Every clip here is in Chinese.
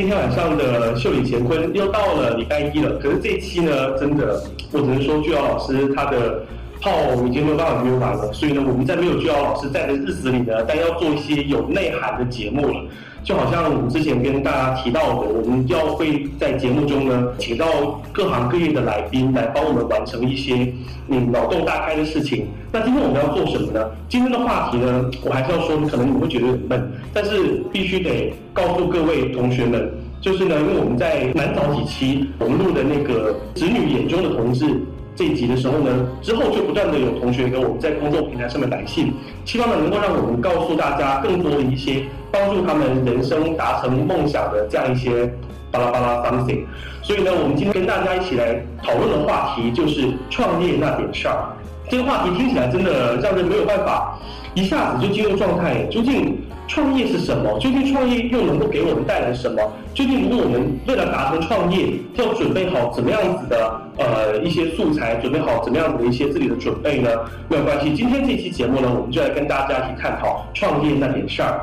今天晚上的秀里乾坤，又到了礼拜一了。可是这一期呢，真的，我只能说巨瑶老师他的炮已经没有办法约完了，所以呢，我们在没有巨瑶老师在的日子里呢，但要做一些有内涵的节目了。就好像我们之前跟大家提到的，我们要会在节目中呢，请到各行各业的来宾来帮我们完成一些嗯脑洞大开的事情。那今天我们要做什么呢？今天的话题呢，我还是要说，可能你会觉得很闷，但是必须得告诉各位同学们，就是呢，因为我们在蛮早几期我们录的那个子女眼中的同志。这一集的时候呢，之后就不断的有同学给我们在公众平台上面来信，希望呢能够让我们告诉大家更多的一些帮助他们人生达成梦想的这样一些巴拉巴拉 something。所以呢，我们今天跟大家一起来讨论的话题就是创业那点事儿。这个话题听起来真的让人没有办法一下子就进入状态。究竟创业是什么？究竟创业又能够给我们带来什么？究竟如果我们为了达成创业，要准备好怎么样子的呃一些素材，准备好怎么样子的一些自己的准备呢？没有关系，今天这期节目呢，我们就来跟大家一起探讨创业那点事儿。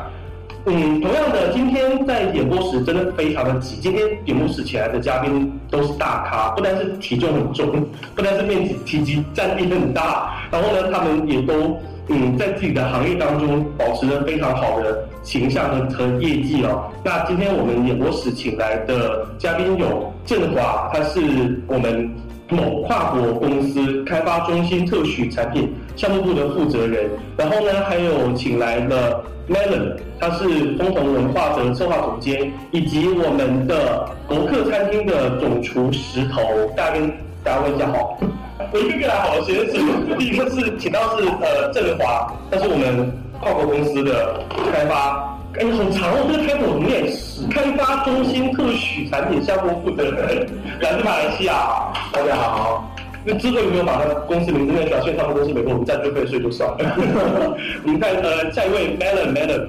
嗯，同样的，今天在演播室真的非常的挤。今天演播室请来的嘉宾都是大咖，不但是体重很重，不但是面积体积占地很大，然后呢，他们也都嗯在自己的行业当中保持着非常好的形象和和业绩哦。那今天我们演播室请来的嘉宾有振华，他是我们某跨国公司开发中心特许产品项目部的负责人，然后呢，还有请来了。Melon，他是丰宏文化的策划总监，以及我们的国客餐厅的总厨石头。大家跟大家问一下好，我一个个来好了。先是 第一个是请到是呃郑华，他是我们跨国公司的开发，哎很长哦，这个开头怎么念？开发中心特许产品项目负责人，来自马来西亚。大家好。那之后有没有把他公司名字念出来？所以他们公司没给我们赞助费，所以就算了。我们看呃，下一位 Melon，Melon，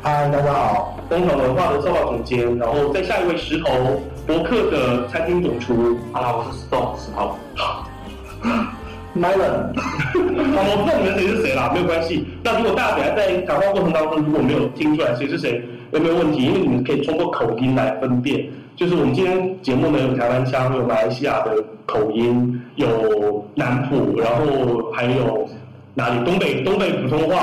嗨，大家好，工厂文化的策划总监。然后再下一位石头，博客的餐厅总厨。Hello，我是石头，石头。Melon，我不知道你们谁是谁啦，没有关系。那如果大家等下在谈话过程当中如果没有听出来谁是谁，有没有问题？因为你们可以通过口音来分辨。就是我们今天节目呢，有台湾腔，有马来西亚的口音，有南普，然后还有哪里东北东北普通话。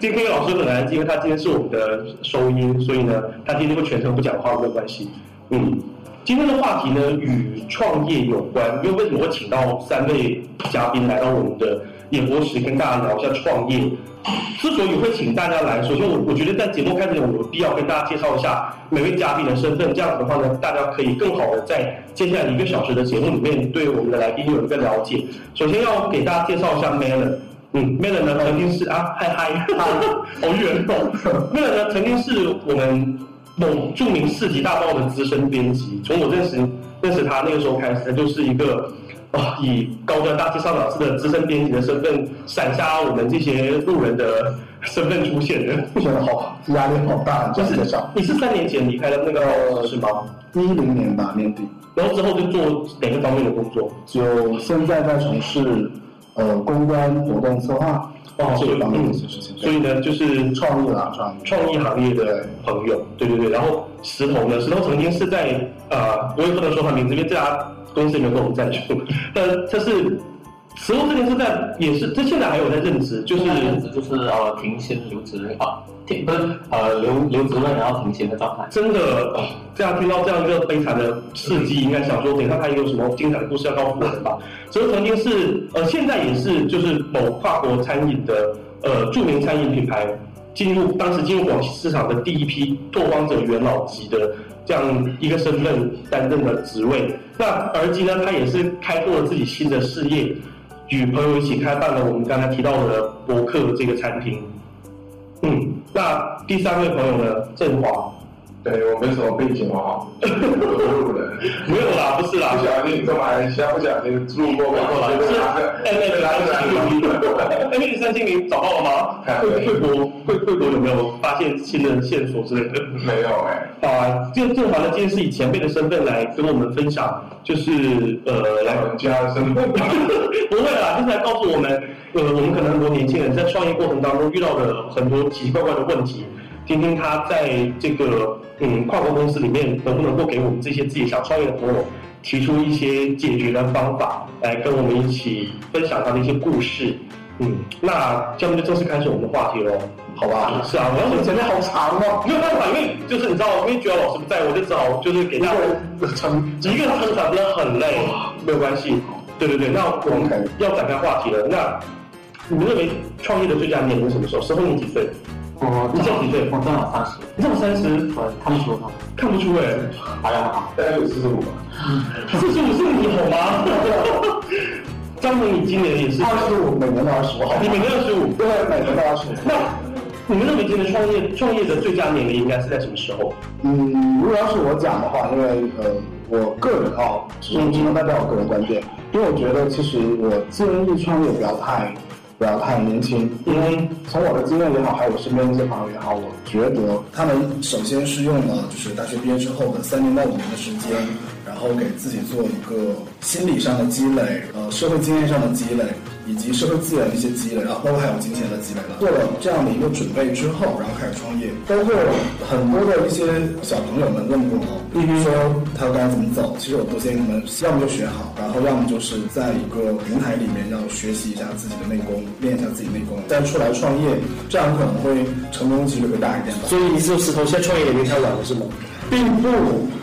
今天 老师很难，因为他今天是我们的收音，所以呢，他今天会全程不讲话，没有关系。嗯，今天的话题呢与创业有关，因为为什么会请到三位嘉宾来到我们的演播室，跟大家聊一下创业？之所以会请大家来，首先我我觉得在节目开始，我有必要跟大家介绍一下每位嘉宾的身份。这样子的话呢，大家可以更好的在接下来一个小时的节目里面对我们的来宾有一个了解。首先要给大家介绍一下 Melon，嗯，Melon 呢曾经是啊嗨嗨，好远哦，Melon 呢曾经是我们某著名市级大报的资深编辑，从我认识认识他那个时候开始，他就是一个。啊，以高端大气上档次的资深编辑的身份，闪瞎我们这些路人的身份出现的，不觉得好压力好大？就是你是三年前离开了那个是吗？一零年吧年底，然后之后就做哪个方面的工作？就现在在从事呃公关活动策划哦这个方面的事情。所以呢，就是创意啊，创意创意行业的朋友，对对对。然后石头呢，石头曾经是在呃，我也不能说他名字，因为这家。公司有没有跟我们赞助？呃，这是实物这件事在也是，这现在还有在任职，就是任职就是呃停薪留职啊，停不是呃留留职了然后停薪的状态。真的，这样听到这样一个悲惨的事迹，应该想说，等下他有什么精彩的故事要告诉我们吧？所以曾经是呃，现在也是就是某跨国餐饮的呃著名餐饮品牌进入当时进入广西市场的第一批拓荒者元老级的。这样一个身份担任的职位，那而今呢，他也是开拓了自己新的事业，与朋友一起开办了我们刚才提到的博客这个餐厅。嗯，那第三位朋友呢，振华。对我没什么背景哦，路 人没有啦，不是啦，不小心在马来西亚不小心路过，然后来是 M M 三七零，M M 三星零找到了吗？惠惠国惠惠国有没有发现新的线索之类的？没有哎。啊，就正华呢，今天是以前辈的身份来跟我们分享，就是呃，老人家的身份，不会啦，就是来告诉我们，呃，我们可能很多年轻人在创业过程当中遇到的很多奇奇怪怪的问题，听听他在这个。嗯跨国公司里面，能不能够给我们这些自己想创业的朋友提出一些解决的方法，来跟我们一起分享他的一些故事。嗯，那下面就正式开始我们的话题喽。好吧？是啊，然后前面好长哦，没有办法，因为就是你知道，因为觉得老师不在，我就只好就是给大家撑一个人撑场真的很累，没有关系。对对对，那我们要展开话题了。那你们认为创业的最佳年龄是什么时候？适合你几岁？我你现在几岁我正好三十，你这么三十，对，看不出吗？看不出哎、还好，大概有四十五吧。四十五是你好吗？张萌，你今年也是二十五，每年都二十五，好你每年二十五，对，每年都二十五。那你们认为今年创业创业的最佳年龄应该是在什么时候？嗯，如果要是我讲的话，因为呃，我个人啊，只能只能代表我个人观点，因为我觉得其实我建议创业不要太不要太年轻，因为从我的经验也好，还有我身边的一些朋友也好，我觉得他们首先是用了就是大学毕业之后的三年到五年的时间，然后给自己做一个心理上的积累，呃，社会经验上的积累。以及社会资源的一些积累，然后包括还有金钱的积累了。做了这样的一个准备之后，然后开始创业。包括很多的一些小朋友们问过我，说他该怎么走。其实我都建议他们，要么就学好，然后要么就是在一个平台里面要学习一下自己的内功，练一下自己内功，再出来创业，这样可能会成功几率会大一点吧。所以你是石头现在创业也没太晚了是吗？并不，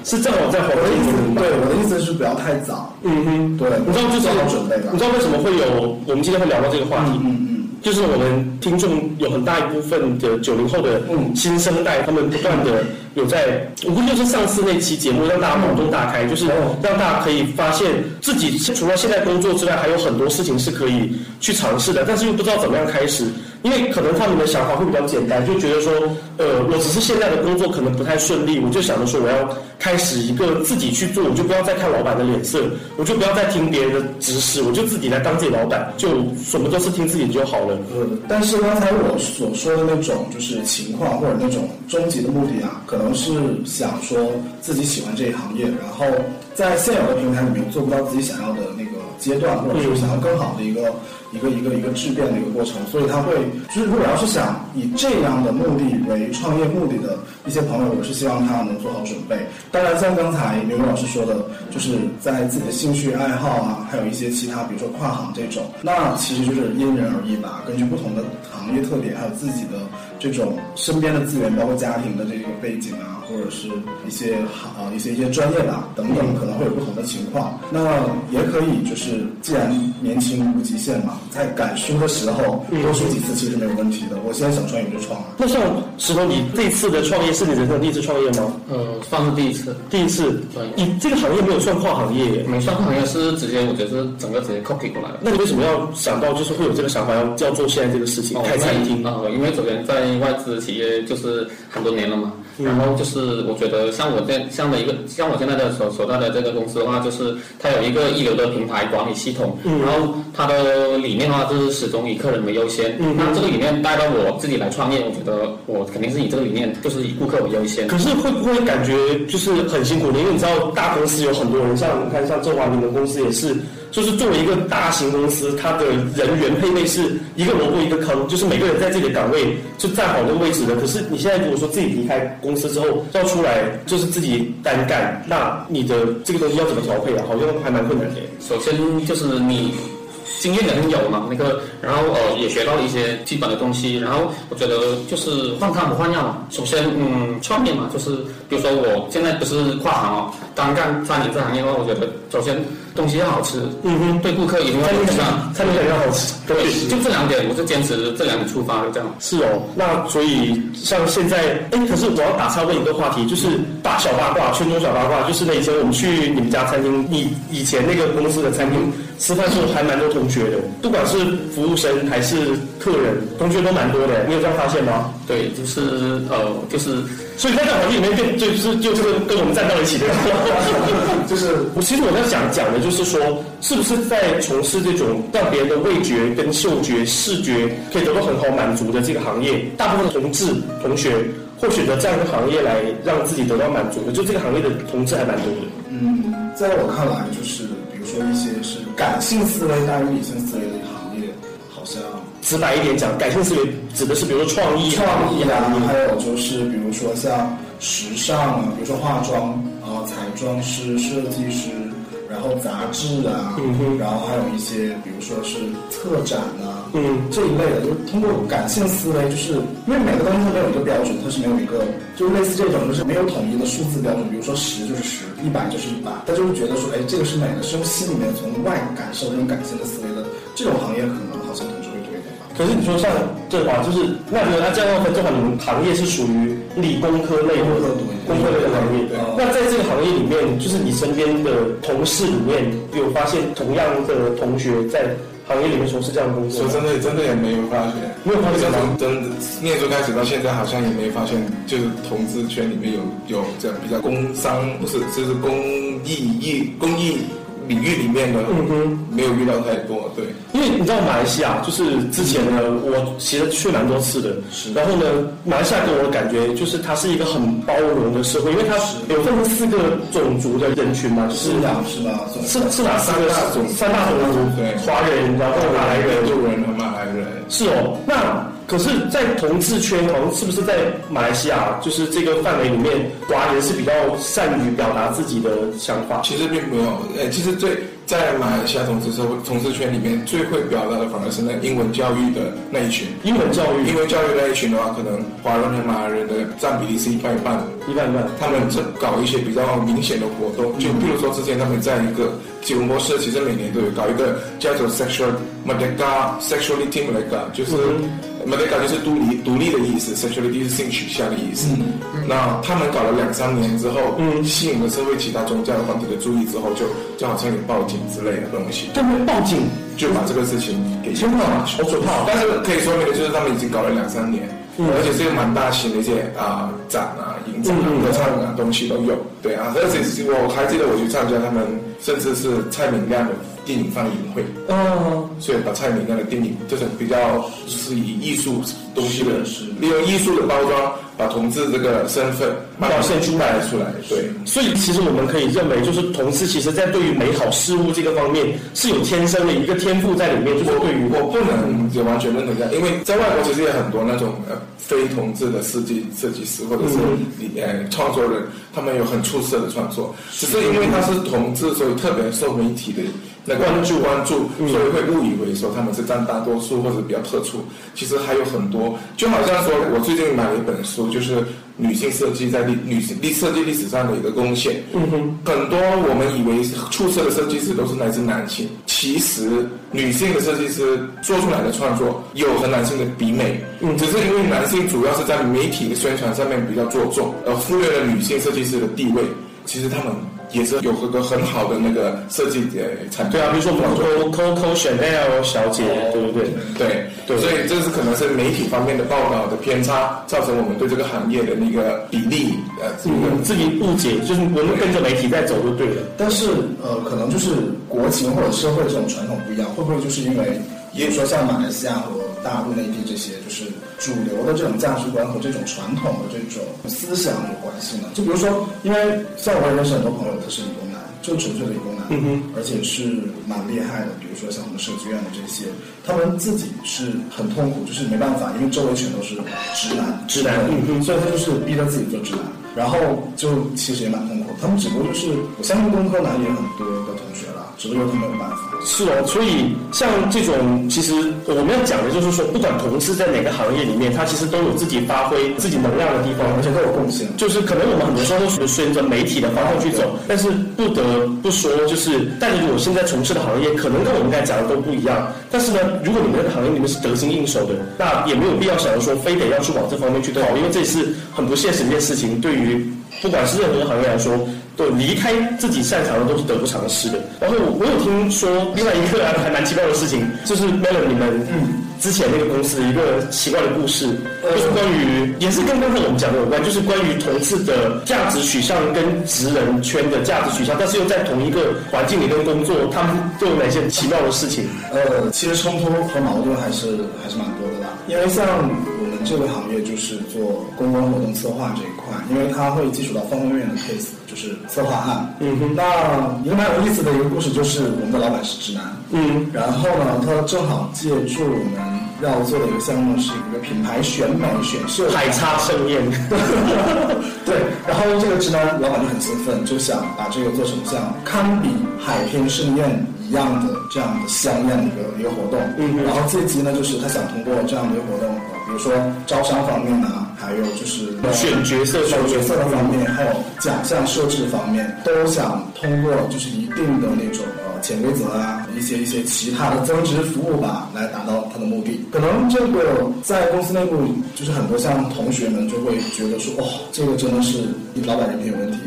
是正好在黄我的意思，金对我的意思是不要太早。嗯哼，对，你知道就是做好准备吧你。知道为什么会有我们今天会聊到这个话题？嗯嗯。就是我们听众有很大一部分的九零后的嗯新生代，他们不断的有在，我估计就是上次那期节目让大家脑洞大开，就是哦让大家可以发现自己除了现在工作之外，还有很多事情是可以去尝试的，但是又不知道怎么样开始，因为可能他们的想法会比较简单，就觉得说，呃，我只是现在的工作可能不太顺利，我就想着说我要开始一个自己去做，我就不要再看老板的脸色，我就不要再听别人的指使，我就自己来当自己老板，就什么都是听自己就好了。呃，但是刚才我所说的那种就是情况或者那种终极的目的啊，可能是想说自己喜欢这一行业，然后在现有的平台里面做不到自己想要的那个阶段，或者是想要更好的一个一个一个一个质变的一个过程，所以他会就是如果要是想以这样的目的为创业目的的一些朋友，我是希望他能做好准备。当然，像刚才刘老师说的，就是在自己的兴趣爱好啊，还有一些其他，比如说跨行这种，那其实就是因人而异吧，根据不同的行业特点，还有自己的这种身边的资源，包括家庭的这个背景啊，或者是一些行啊一些一些专业吧等等，可能会有不同的情况。那也可以就是，既然年轻无极限嘛，在敢输的时候多输几次其实没有问题的。我现在想创业就创了。那像石头，你这次的创业是你人生第一次创业吗？呃，算是第一次，第一次对，你这个行业没有算跨行业没算跨行业是直接，我觉得是整个直接 copy 过来的。那你为什么要想到就是会有这个想法要要做现在这个事情，哦开餐厅？呃，因为首先在外资企业就是很多年了嘛，嗯然后就是我觉得像我这像的一个像我现在的所所在的这个公司的话，就是它有一个一流的平台管理系统，嗯然后它的理念的话就是始终以客人为优先。嗯那这个理念带到我自己来创业，我觉得我肯定是以这个理念，就是以顾客为优先。可是会不会感觉就是很辛苦呢？因为你知道大公司有很多人，像你看像周华明的公司也是，就是作为一个大型公司，它的人员配备是一个萝卜一个坑，就是每个人在自己的岗位就站好那个位置的。可是你现在如果说自己离开公司之后要出来，就是自己单干，那你的这个东西要怎么调配啊？好像还蛮困难的。首先就是你经验肯定有嘛，那个，然后呃也学到了一些基本的东西，然后我觉得就是换汤不换药嘛。首先，嗯，创业嘛，就是比如说我现在不是跨行哦，单干餐饮这行业的话，我觉得首先东西要好吃，嗯哼，对顾客一定要餐厅友善。餐厅要好吃，对，就这两点，我是坚持这两点出发的这样。是哦，那所以像现在，哎，可是我要打岔问一个话题，就是大小八卦，圈中小八卦，就是那以前我们去你们家餐厅，你以前那个公司的餐厅吃饭时候还蛮多同学的，不管是服务生还是客人，同学都蛮多的，你有这样发现吗？对，就是呃，就是所以在这个行业里面变，就就是就这个跟我们站到一起的，就是我其实我在想讲的就是说，是不是在从事这种让别人的味觉跟嗅觉、视觉可以得到很好满足的这个行业，大部分的同志同学会选择这样一个行业来让自己得到满足的，就这个行业的同志还蛮多的。嗯，在我看来，就是比如说一些是感性思维大于理性思维的直白一点讲，感性思维指的是比如说创意、创意啊啊，，还有就是比如说像时尚啊，比如说化妆啊、彩妆师、设计师，然后杂志啊，嗯哼然后还有一些比如说是策展啊，嗯。这一类的，就是通过感性思维，就是因为每个东西它没有一个标准，它是没有一个，就是类似这种，就是没有统一的数字标准，比如说十就是十，一百就是一百，他就是觉得说，哎，这个是美的，是用心里面从外感受这种感性的思维的，这种行业可能可是你说像这话，就是那如果他这样分，正好你们行业是属于理工科类的工科类的行业对。那在这个行业里面，就是你身边的同事里面，有发现同样的同学在行业里面从事这样的工作吗？说真的，真的也没有发现，没有发现从真的念书开始到现在，好像也没发现，就是同志圈里面有有这样比较工商，不是就是公益艺公益领域里面的，嗯哼。没有遇到太多，对。因为你知道马来西亚，就是之前呢，我其实去蛮多次的。是然后呢，马来西亚给我的感觉就是它是一个很包容的社会，因为它有分成四个种族的人群嘛，就是是呀，是吧？是是哪三个三大种三大种族？对华人，然后马来人，印度人和马来人，是哦，那可是，在同志圈，好像是不是在马来西亚，就是这个范围里面，华人是比较善于表达自己的想法。其实并没有，呃，其实最在马来西亚同志社会同志圈里面最会表达的反而是那英文教育的那一群。英文教育英文教育那一群的话，可能华人和马来人的占比例是一半一半。一半一半，他们这搞一些比较明显的活动，就比如说之前他们在一个吉隆坡市，其实每年都有搞一个叫做 Sexual Merdeka Sexuality Merdeka，就是 Merdeka 就是独立独立的意思，Sexuality 是性取向的意思。那他们搞了两三年之后，嗯吸引了社会其他宗教团体的注意之后，就就好像有报警之类的东西，对不对？报警，就把这个事情给天哪，好可怕！但是可以说明的就是他们已经搞了两三年，嗯而且是一个蛮大型的一些啊、展啊、影展啊嗯、歌唱啊东西都有。对啊，而且我还记得我去参加他们，甚至是蔡明亮的电影放映会，嗯，所以把蔡明那个电影就是比较是以艺术东西的，是是。利用艺术的包装，把同志这个身份表现出来。出来。对。所以其实我们可以认为，就是同志其实在对于美好事物这个方面是有天生的一个天赋在里面，就是对于我不能也完全认同这样，因为在外国其实也很多那种呃非同志的设计设计师或者是嗯。呃创作人，他们有很出色的创作，只是因为他是同志，所以特别受媒体的那个关注关注，嗯所以会误以为说他们是占大多数或者比较特殊。其实还有很多，就好像说我最近买了一本书，就是女性设计在历女性历设计历史上的一个贡献。嗯哼，很多我们以为出色的设计师都是来自男性，其实女性的设计师做出来的创作有和男性的比美，嗯只是因为男性主要是在媒体的宣传上面比较做重，而忽略了女性设计师的地位。其实他们也是有个很好的那个设计的产品。对啊，比如说我们 Coco chanel 小姐，对不对？对对所以这是可能是媒体方面的报道的偏差，造成我们对这个行业的那个比例呃这个，自己误解，就是我们跟着媒体在走就对了。但是呃，可能就是国情或者社会这种传统不一样，会不会就是因为，比如说像马来西亚和大陆内地这些，就是主流的这种价值观和这种传统的这种思想有关系呢？就比如说，因为像我也认识很多朋友，他是理工男，就纯粹的理工男，嗯哼而且是蛮厉害的。比如说像我们设计院的这些，他们自己是很痛苦，就是没办法，因为周围全都是直男，直男嗯哼所以他就是逼着自己做直男，然后就其实也蛮痛苦。他们只不过就是，我相信工科男也很多的只不过他没有办法。是哦，所以像这种，其实我们要讲的就是说，不管同事在哪个行业里面，他其实都有自己发挥自己能量的地方，而且都有贡献。就是可能我们很多时候都是顺着媒体的方向去走，但是不得不说，就是大家如果现在从事的行业，可能跟我们刚才讲的都不一样。但是呢，如果你们那个行业里面是得心应手的，那也没有必要想着说非得要去往这方面去跑，因为这是很不现实的一件事情。对于不管是任何行业来说，对离开自己擅长的都是得不偿失的。然后我有听说另外一个还蛮奇怪的事情，就是 Melon 你们之前那个公司的一个奇怪的故事，就是关于也是跟刚才我们讲的有关，就是关于同事的价值取向跟职人圈的价值取向，但是又在同一个环境里面工作，他们都有哪些奇妙的事情？呃，其实冲突和矛盾还是还是蛮多的啦。因为像我们这个行业就是做公关活动策划这一块，因为它会接触到方方面面的 case，就是策划案。嗯。哼那一个蛮有意思的一个故事就是我们的老板是直男，嗯。然后呢，他正好借助我们要做的一个项目是一个品牌选美选秀海叉盛宴，对，然后这个直男老板就很兴奋，就想把这个做成像堪比海天盛宴一样的这样的像样的一个一个活动。嗯然后借机呢，就是他想通过这样的一个活动，呃比如说招商方面啊，还有就是选角色选角色的方面，还有奖项设置方面，都想通过就是一定的那种呃潜规则啊，一些一些其他的增值服务吧，来达到他的目的。可能这个在公司内部，就是很多像同学们就会觉得说，哦，这个真的是老板人品有问题。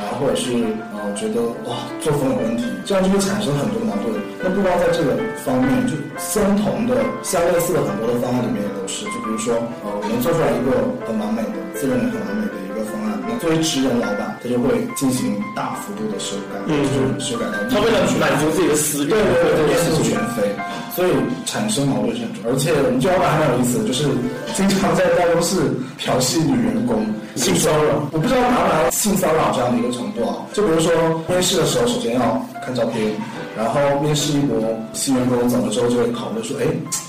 然后或者是呃觉得哇作风有问题，这样就会产生很多矛盾。那不光在这个方面，就相同的、相类似的很多的方案里面也都是。就比如说呃，我们做出来一个很完美的、自认为很完美，作为职人老板，他就会进行大幅度的修改，嗯就是修改到他为了满足自己的私欲，对对对，面目全非，所以产生矛盾是很重。而且我们这老板还蛮有意思的，就是经常在办公室调戏女员工，性骚扰。我不知道达不达到性骚扰这样的一个程度啊。就比如说面试的时候，首先要看照片，然后面试一波新员工走了之后，就会讨论说，哎，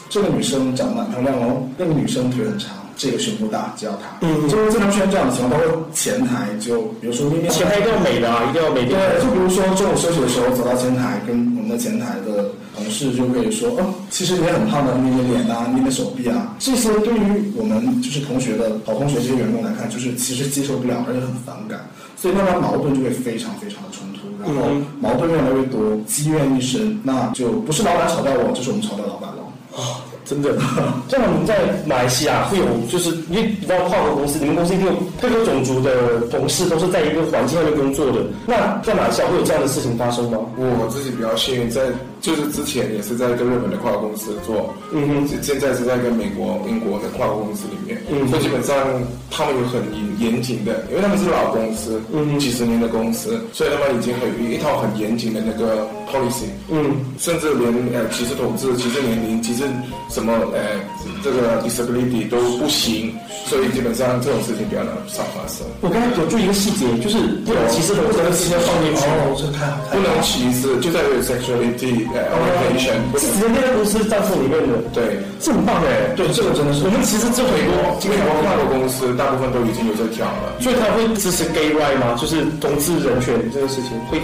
这个女生长得蛮漂亮哦，那个女生腿很长。这个胸部大，就要它。嗯就是经常出现这样的情况，包括前台，就比如说面前台一定要美的啊，一定要美点。对，就比如说中午休息的时候走到前台，跟我们的前台的同事就可以说，哦，其实你也很胖的，你的脸啊，你的手臂啊，这些对于我们就是同学的好同学这些员工来看，就是其实接受不了，而且很反感，所以慢慢矛盾就会非常非常的冲突，然后嗯矛盾越来越多，积怨一生，那就不是老板炒掉我，就是我们炒掉老板了。啊，真的。像我们在马来西亚会有，就是因为你知道跨国公司，你们公司一定有各个种族的同事都是在一个环境下面工作的。那在马来西亚会有这样的事情发生吗？我自己比较幸运，在就是之前也是在一个日本的跨国公司做，嗯哼。现现在是在跟美国、英国的跨国公司里面，嗯所以基本上他们有很严严谨的，因为他们是老公司，嗯几十年的公司，所以他们已经很有一套很严谨的那个 policy，嗯，甚至连呃歧视统治、歧视年龄、歧视什么呃这个 disability 都不行，所以基本上这种事情比较少发生。我刚才有注意一个细节，就是不能歧视同志的事情要放进去。不能歧视，就在于 sexuality 呃 orientation，不是直接列在公司账册里面的，对。这很棒哎。对，这个真的是我们其实这很多美国跨国公司大部分都已经有这条了。所以他会支持 gay right 吗？就是同志人权这个事情会。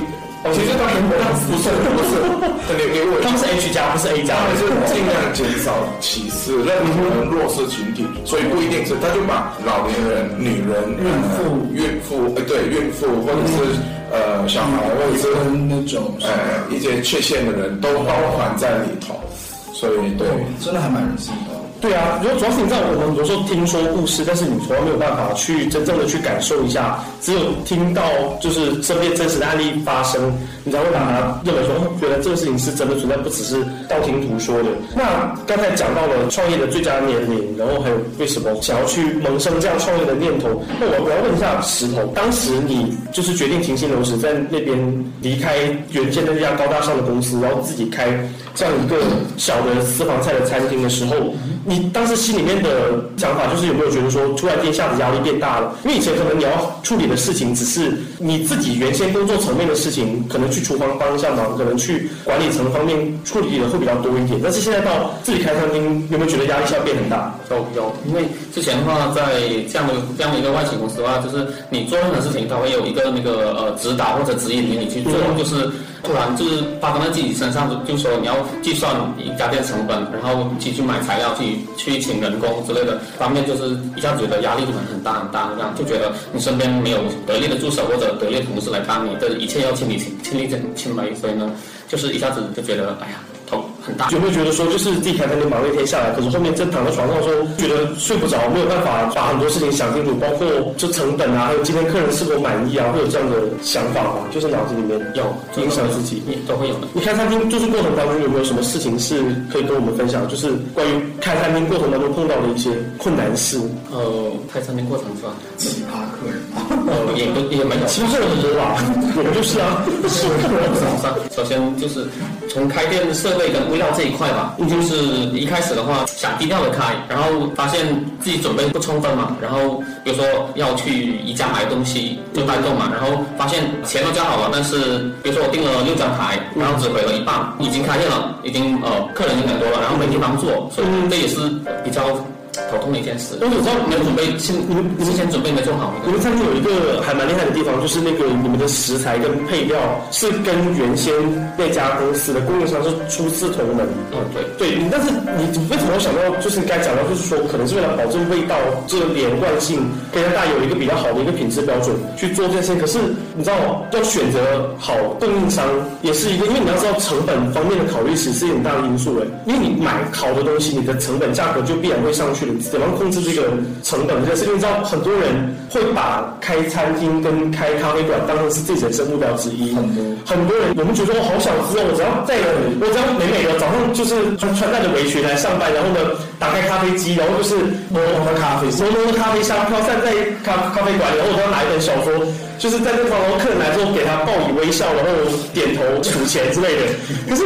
其实他们他不是不是，你你我他们是 H 加，不是 A 加他。们是尽量减少歧视任何弱势群体，所以不一定是他就把老年人、女人、孕妇呃孕妇呃对孕妇或者是呃小孩或者是跟那种呃一些缺陷的人都包含在里头，所以对。真的还蛮人性的。对啊，如果主要是你知道，我们有时候听说故事，但是你从来没有办法去真正的去感受一下，只有听到就是身边真实的案例发生，你才会把它认为说，哦，原来这个事情是真的存在，不只是道听途说的。那刚才讲到了创业的最佳年龄，然后还有为什么想要去萌生这样创业的念头，那我我要问一下石头，当时你就是决定停薪留职，在那边离开原先那家高大上的公司，然后自己开这样一个小的私房菜的餐厅的时候，你当时心里面的想法就是有没有觉得说，突然间一下子压力变大了？因为以前可能你要处理的事情只是你自己原先工作层面的事情，可能去厨房帮一下忙，可能去管理层方面处理的会比较多一点。但是现在到自己开餐厅，有没有觉得压力下变很大？有有，因为之前的话，在这样的这样的一个外企公司的话，就是你做任何事情，它会有一个那个呃指导或者指引给你去做，嗯就是突然就是发生在自己身上，就就说你要计算一家店成本，然后去去买材料，去请人工之类的方面，就是一下子觉得压力就很很大很大，这样就觉得你身边没有得力的助手或者得力的同事来帮你这一切要亲力亲亲力亲为，所以呢，就是一下子就觉得哎呀头很大。有没有觉得说，就是自己开餐厅忙了一天下来，可是后面正躺在床上的时候，觉得睡不着，没有办法把很多事情想清楚，包括就成本啊，还有今天客人是否满意啊，会有这样的想法吗？就是脑子里面有影响自己。也都会有的。你开餐厅就是过程当中有没有什么事情是可以跟我们分享？就是关于开餐厅过程当中碰到的一些困难事。呃，开餐厅过程是吧？奇葩客人啊，呃，也不也没有。其实人很多吧，我们就是啊，是首先就是从开店设备跟物料这一块吧，就是一开始的话想低调的开，然后发现自己准备不充分嘛，然后比如说要去宜家买东西就代购嘛，然后发现钱都交好了，但是比如说我订了六张台，然后只回了一半，已经开店了，已经呃客人有点多了，然后没地方坐，所以这也是比较。头痛的一件事，但是我知道你们准备，先你们你们先准备没做好。你们餐厅有一个还蛮厉害的地方，就是那个你们的食材跟配料是跟原先那家公司的供应商是初次同门。嗯，对对。但是你为什么想到就是该讲到，就是说可能是为了保证味道这个连贯性，可以让大家有一个比较好的一个品质标准去做这些。可是你知道要选择好供应商也是一个，因为你要知道成本方面的考虑是是很大的因素诶。因为你买好的东西，你的成本价格就必然会上去。怎么控制这个成本？这个事情，你知道，很多人会把开餐厅跟开咖啡馆当成是自己人生目标之一。很多很多人，我们觉得我好想知道，我只要在，我只要美美的早上就是穿穿戴着围裙来上班，然后呢，打开咖啡机，然后就是浓浓的咖啡，浓浓的咖啡香飘散在咖咖啡馆，然后我都要拿一本小说，就是在那方，然后客人来之后给他报以微笑，然后点头数钱之类的。可是。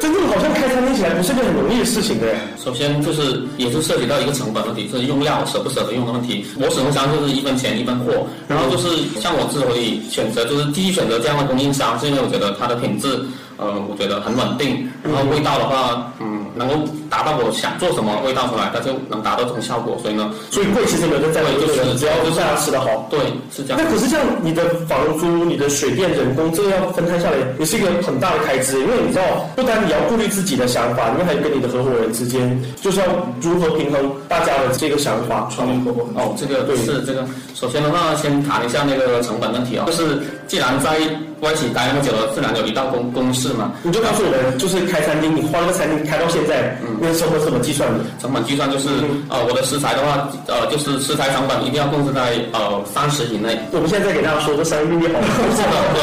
真正好像开餐厅起来不是件很容易的事情的。首先就是也是涉及到一个成本问题，是用料舍不舍得用的问题。我使用商就是一分钱一分货。然后就是像我之所以选择就是第一选择这样的供应商，是因为我觉得它的品质，呃，我觉得很稳定。然后味道的话，嗯。能够达到我想做什么味道出来，它就能达到这种效果。所以呢，所以贵其实没有在贵，就是只要是大家吃的好，对，是这样。那可是这样，你的房租、你的水电、人工，这个要分摊下来，也是一个很大的开支。因为你知道，不单你要顾虑自己的想法，因为还有跟你的合伙人之间，就是要如何平衡大家的这个想法。创业合伙哦，这个对是这个。首先的话，先谈一下那个成本问题啊，就是既然在外企待那么久了，自然有一道公公式嘛。你就告诉我们，就是开餐厅，你花了个餐厅开到现在，嗯，那个成本怎么计算的？成本计算就是，呃，我的食材的话，呃，就是食材成本一定要控制在呃三十以内。我们现在在给大家说个商业秘密好吗？对，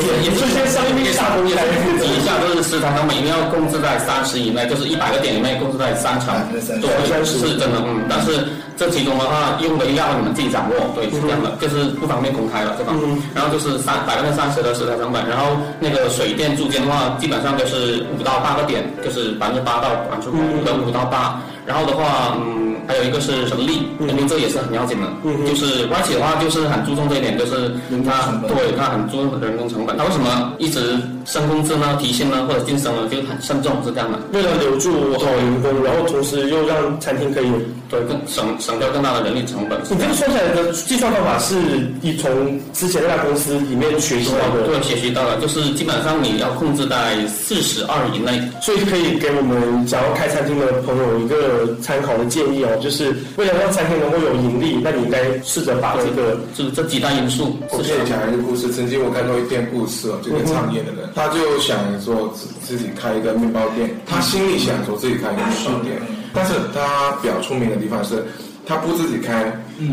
也也是 先商业秘密下工业来普及一下，就是食材成本一定要控制在三十以内，就是一百个点里面控制在三成，对，三十是真的，嗯，但是。这其中的话，用的料你们自己掌握，对，是这样的，就是不方便公开了，对吧？然后就是三百分之三十的食材成本，然后那个水电租金的话，基本上就是五到八个点，就是百分之八到百分之五的五到八。然后的话，嗯，还有一个是人力，人力这也是很要紧的。嗯就是外企的话，就是很注重这一点，就是他对他很注重人工成本。他为什么一直升工资呢、提薪呢或者晋升呢？就很慎重，是这样的。为了留住好员工，然后同时又让餐厅可以对更省省掉更大的人力成本。你这个说起来的计算方法是你从之前那家公司里面学习到的？对，学习到了，就是基本上你要控制在四十二以内，所以可以给我们想要开餐厅的朋友一个。参考的建议哦，就是为了让餐厅能够有盈利，那你应该试着把这个这这几大因素。我现在讲一个故事，曾经我看到一篇故事哦，这个创业的人，他就想说自自己开一个面包店，他心里想说自己开一个面包店，但是他比较聪明的地方是，他不自己开。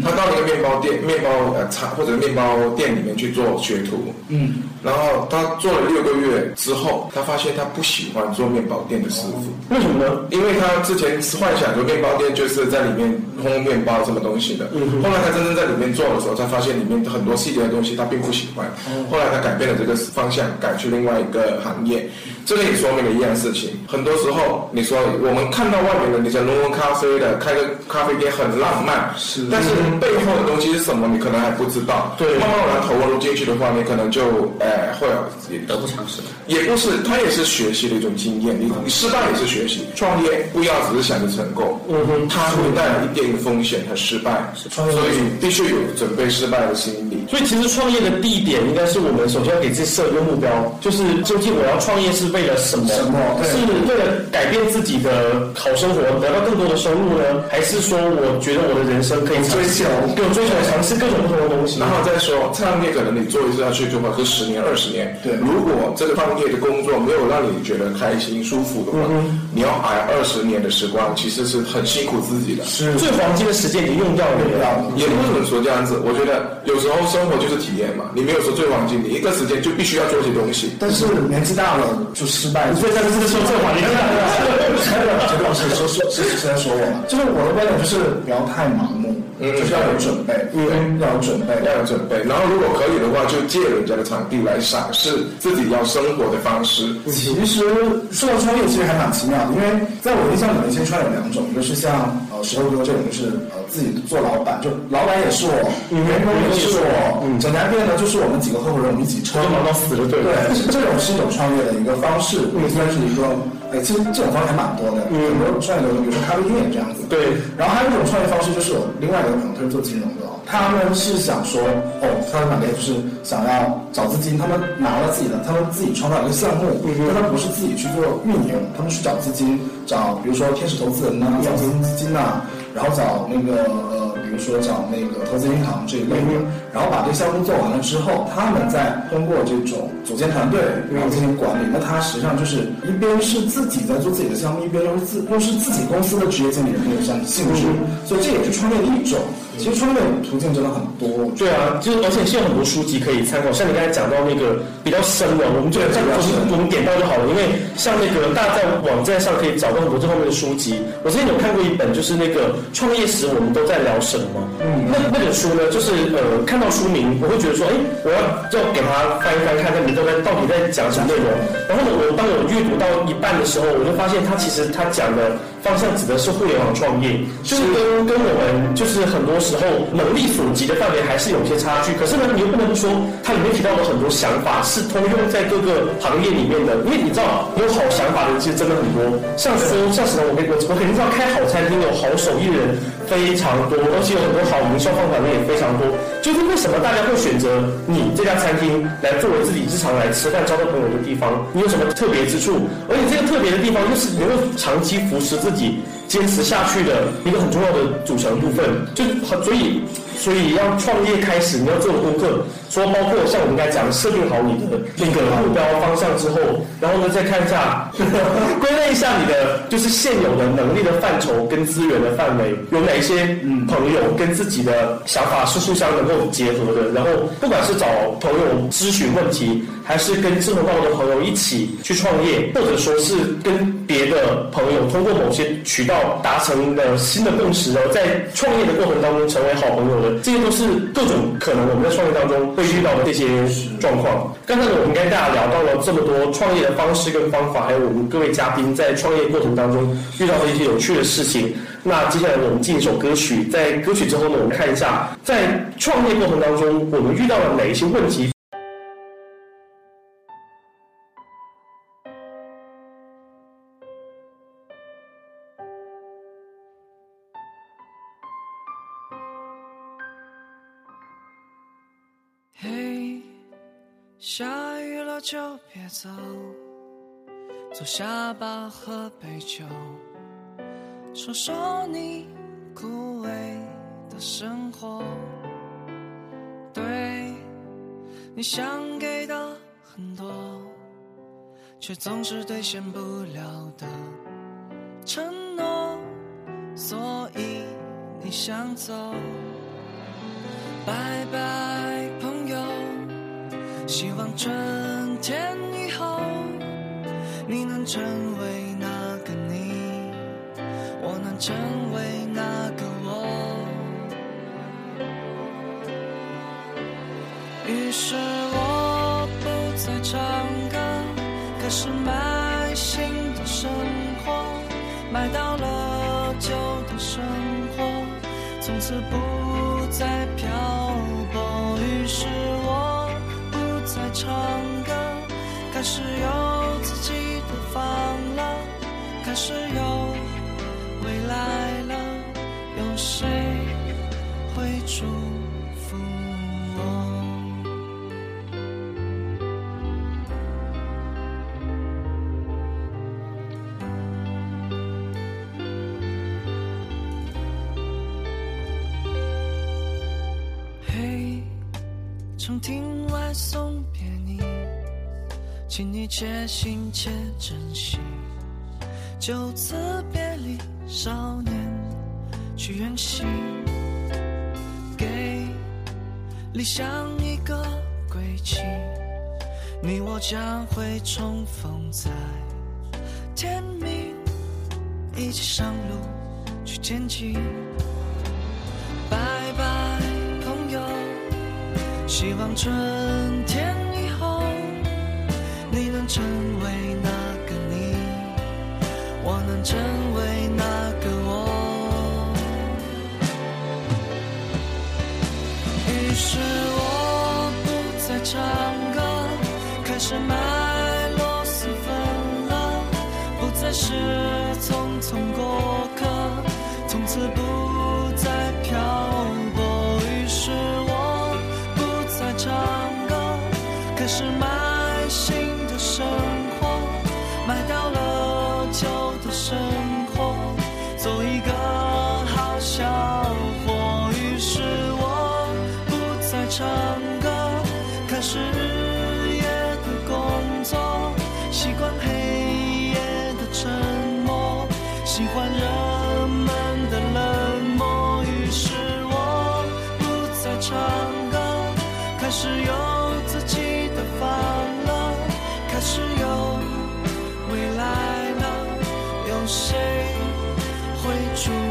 他到一个面包店、面包呃厂或者面包店里面去做学徒，嗯，然后他做了六个月之后，他发现他不喜欢做面包店的师傅，为什么呢？因为他之前幻想说面包店就是在里面烘面包什么东西的，嗯后来他真正在里面做的时候，他发现里面很多细节的东西他并不喜欢，后来他改变了这个方向，改去另外一个行业。这个也说明了一样事情，很多时候你说我们看到外面的那些浓浓咖啡的开个咖啡店很浪漫，是，但是背后的东西是什么，你可能还不知道。对，慢慢然投入进去的话，你可能就哎会也得不偿失。也不是，它也是学习的一种经验。你你失败也是学习。创业不要只是想着成功，嗯哼，它会带来一定的风险和失败，所以必须有准备失败的心理。所以其实创业的地点应该是我们首先要给自己设一个目标，就是究竟我要创业是。为了什么？是为了改变自己的好生活，得到更多的收入呢？还是说，我觉得我的人生可以追求，各追求尝试各种不同的东西？然后再说创业，可能你做一次下去就会是十年、二十年。对，如果这个创业的工作没有让你觉得开心、舒服的话，你要挨二十年的时光，其实是很辛苦自己的。是最黄金的时间已经用掉了。也不能说这样子，我觉得有时候生活就是体验嘛。你没有说最黄金，你一个时间就必须要做些东西。但是年纪大了。就失败了，所以在这个说这话，你看，老师说说是是在说我，就是我的观点就是不要太盲目。嗯就是要有准备，嗯要有准备，要有准备。然后如果可以的话，就借人家的场地来展示自己要生活的方式。其实说到创业，其实还蛮奇妙的，因为在我印象里面，其实创业有两种，一个是像呃石头哥这种，就是呃自己做老板，就老板也是我，员工也是我，整家店呢就是我们几个合伙人我们一起撑。就，忙到死了，对。对，这种是一种创业的一个方式，也算是一个，哎，其实这种方式还蛮多的，很多创业流程，比如说咖啡店这样子，对。然后还有一种创业方式，就是我另外一个朋友，他是做金融的哦，他们是想说，哦，他们买的就是想要找资金，他们拿了自己的，他们自己创造一个项目，但他不是自己去做运营，他们去找资金，找比如说天使投资人呐、找基金基金呐、然后找那个呃，比如说找那个投资银行这一类的，然后把这个项目做完了之后，他们再通过这种组建团队，然后进行管理。那他实际上就是一边是自己在做自己的项目，一边又是自又是自己公司的职业经理人那种像性质，所以这也是创业的一种。其实创业途径真的很多，对啊，就是而且现在有很多书籍可以参考，像你刚才讲到那个比较深的，我们就这样就是我们点到就好了。因为像那个大家在网站上可以找到很多这方面的书籍。我之前有看过一本，就是那个创业时我们都在聊什么。嗯，那那本书呢，就是呃看到书名，我会觉得说，哎，我要要给它翻一翻，看看你都在到底在讲什么内容。然后呢，我当我阅读到一半的时候，我就发现它其实它讲的方向指的是互联网创业，就是跟跟我们就是很多时候能力所及的范围还是有些差距。可是呢，你又不能说它里面提到的很多想法是通用在各个行业里面的，因为你知道有好想法的人其实真的很多。像说像什么，我跟我我肯定知道开好餐厅有好手艺的人非常多，而且有很多好营销方法的人也非常多。就是为什么大家会选择你这家餐厅来作为自己日常来吃饭、交到朋友的地方？你有什么特别之处？而且这个特别的地方又是能够长期扶持自自己坚持下去的一个很重要的组成部分。就很所以所以要创业开始，你要做的功课，说包括像我们刚才讲的，设定好你的那个目标方向之后，然后呢再看一下，归类一下你的就是现有的能力的范畴跟资源的范围，有哪一些朋友跟自己的想法是互相能够结合的，然后不管是找朋友咨询问题，还是跟志同道合的朋友一起去创业，或者说是跟别的朋友通过某些渠道达成的新的共识，然后在创业的过程当中成为好朋友的，这些都是各种可能我们在创业当中会遇到的这些状况。刚才呢，我们跟大家聊到了这么多创业的方式跟方法，还有我们各位嘉宾在创业过程当中遇到的一些有趣的事情。那接下来，我们进一首歌曲，在歌曲之后呢，我们看一下在创业过程当中我们遇到了哪一些问题。下雨了就别走，坐下吧，喝杯酒，说说你枯萎的生活。对，你想给的很多，却总是兑现不了的承诺，所以你想走。拜拜，希望春天以后，你能成为那个你，我能成为那个我。于是我不再唱歌，开始买新的生活，买到了旧的生活，从此不唱歌，开始有自己的房了，开始有未来了，有谁会祝福我？请你且行且珍惜。就此别离，少年去远行，给理想一个归期。你我将会重逢在天明，一起上路去前进。拜拜，朋友希望春天，成为那个你，我能成为那个我。于是我不再唱歌，开始卖螺蛳粉了，不再是匆匆过客，从此不谁会祝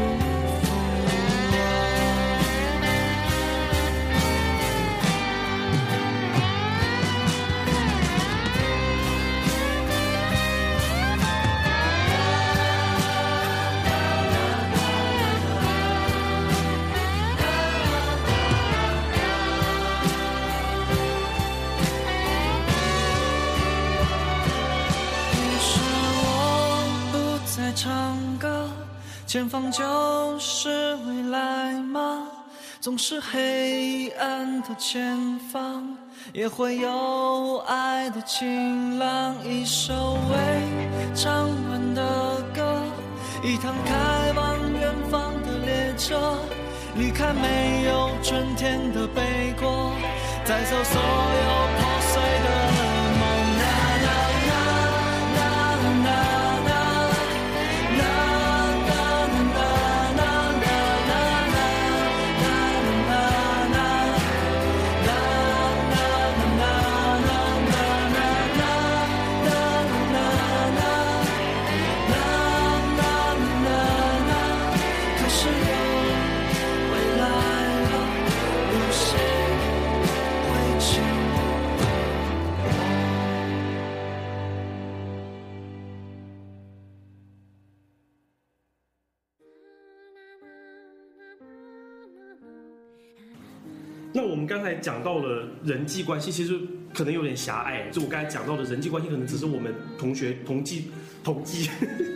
前方就是未来吗？总是黑暗的前方，也会有爱的晴朗。一首未唱完的歌，一趟开往远方的列车，离开没有春天的北国，带走所有破碎的们刚才讲到了人际关系，其实可能有点狭隘。就我刚才讲到的人际关系，可能只是我们同学、同济、同济、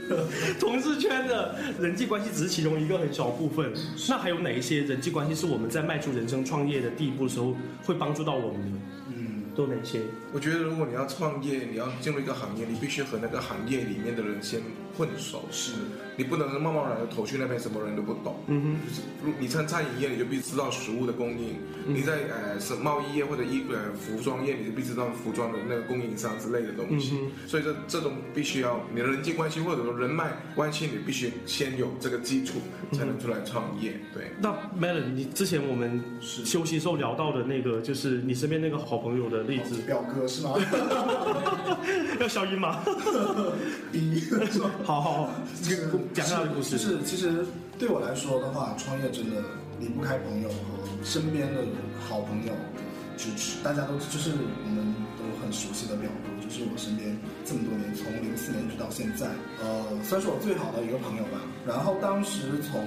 同事圈的人际关系，只是其中一个很小部分。那还有哪一些人际关系是我们在迈出人生创业的第一步的时候会帮助到我们的？嗯，都有哪些？我觉得如果你要创业，你要进入一个行业，你必须和那个行业里面的人先混熟。是，你不能贸贸然的投去那边，什么人都不懂。嗯哼，就是如你参餐饮业，你就必须知道食物的供应；你在呃是贸易业或者衣呃服装业，你就必须知道服装的那个供应商之类的东西。嗯所以这这种必须要你的人际关系或者说人脉关系，你必须先有这个基础，才能出来创业。对。那 Melon，你之前我们休息时候聊到的那个，就是你身边那个好朋友的例子，表哥是吗？要消音吗？逼，好好好，这个讲到的故事。就是其实对我来说的话，创业真的离不开朋友和身边的好朋友的支持。大家都就是我们都很熟悉的表哥，就是我身边这么多年，从零四年一直到现在，呃，算是我最好的一个朋友吧。然后当时从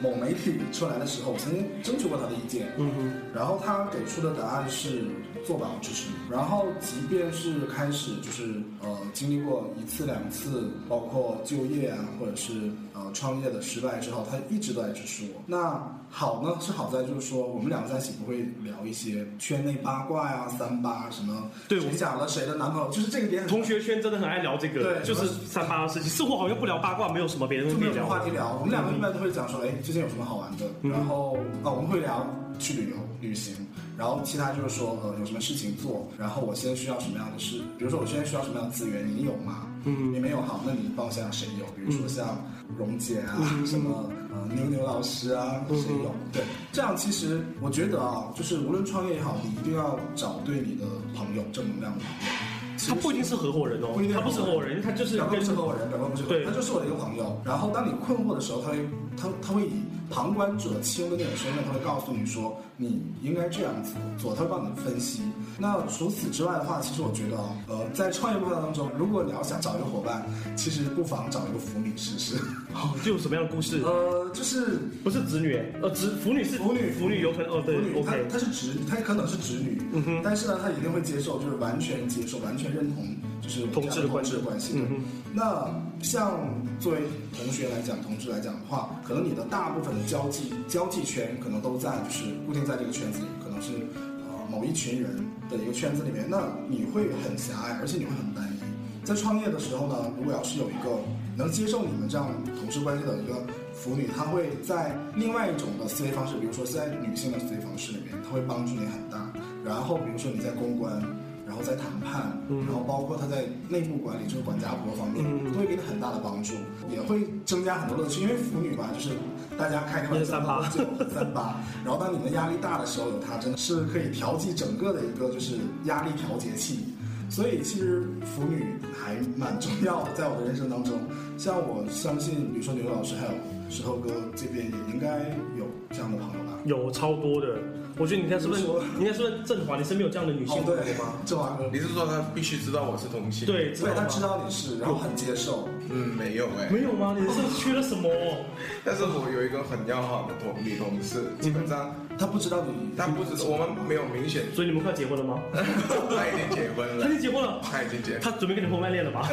某媒体出来的时候，我曾经征求过他的意见，嗯哼，然后他给出的答案是做保支持你。然后即便是开始就是呃经历过一次两次，包括就业啊，或者是呃创业的失败之后，他一直都在支持我。那好呢是好在就是说我们两个在一起不会聊一些圈内八卦呀、三八什么，对我们讲了谁的男朋友，就是这个点很同学圈真的很爱聊这个，对就是三八的事情。似乎好像不聊八卦，没有什么别人可以聊就没有什么。话题聊。我们两个一般都会讲说，哎，最近有什么好玩的？嗯然后啊，我们会聊去旅游、旅行，然后其他就是说，呃，有什么事情做，然后我现在需要什么样的事，比如说我现在需要什么样的资源，你有吗？嗯你没有好，那你帮我想想谁有？比如说像蓉姐啊，什么呃牛牛老师啊，谁有？对，这样其实我觉得啊，就是无论创业也好，你一定要找对你的朋友，正能量的朋友。他不一定是合伙人哦不一，定他不是合伙人，他就是表哥不是合伙人，表哥不是合伙人，对。他就是我的一个朋友。然后当你困惑的时候，他会他他会以旁观者清的那种身份，他会告诉你说你应该这样子做，他会帮你分析。那除此之外的话，其实我觉得，呃，在创业过程当中，如果你要想找一个伙伴，其实不妨找一个腐女试试。哦，这有什么样的故事？呃，就是不是子女，呃，子腐女是腐女，腐女有可能哦，对她，OK，她是直，她可能是直女，嗯哼但是呢，她一定会接受，就是完全接受，完全认同，就是同志的关系的关系。对嗯那像作为同学来讲，同志来讲的话，可能你的大部分的交际交际圈可能都在就是固定在这个圈子里，可能是呃某一群人的一个圈子里面，那你会很狭隘，而且你会很单一。在创业的时候呢，如果要是有一个能接受你们这样同事关系的一个腐女，她会在另外一种的思维方式，比如说在女性的思维方式里面，她会帮助你很大。然后比如说你在公关，然后在谈判，然后包括他在内部管理，就是管家婆方面，都会给你很大的帮助，也会增加很多乐趣。因为腐女吧，就是大家开开玩笑138喝酒三八，然后当你们压力大的时候，有他真的是可以调剂整个的一个就是压力调节器。所以其实腐女还蛮重要的，在我的人生当中。像我相信，比如说牛老师还有石头哥这边也应该有这样的朋友吧？有超多的。我觉得你应该是问你应该是问振华，你身边有这样的女性哦，朋友对吗？，振华哥，你是说他必须知道我是同性？，对，知道他知道你是，然后很接受。嗯，没有哎、没有吗？你是缺了什么？但是我有一个很要好的同女同事，基本上他不知道你，她不知道，我们没有明显，所以你们快结婚了吗？她已经结婚了他已，经结婚了，她已经结婚。他准备跟你婚外恋了吧？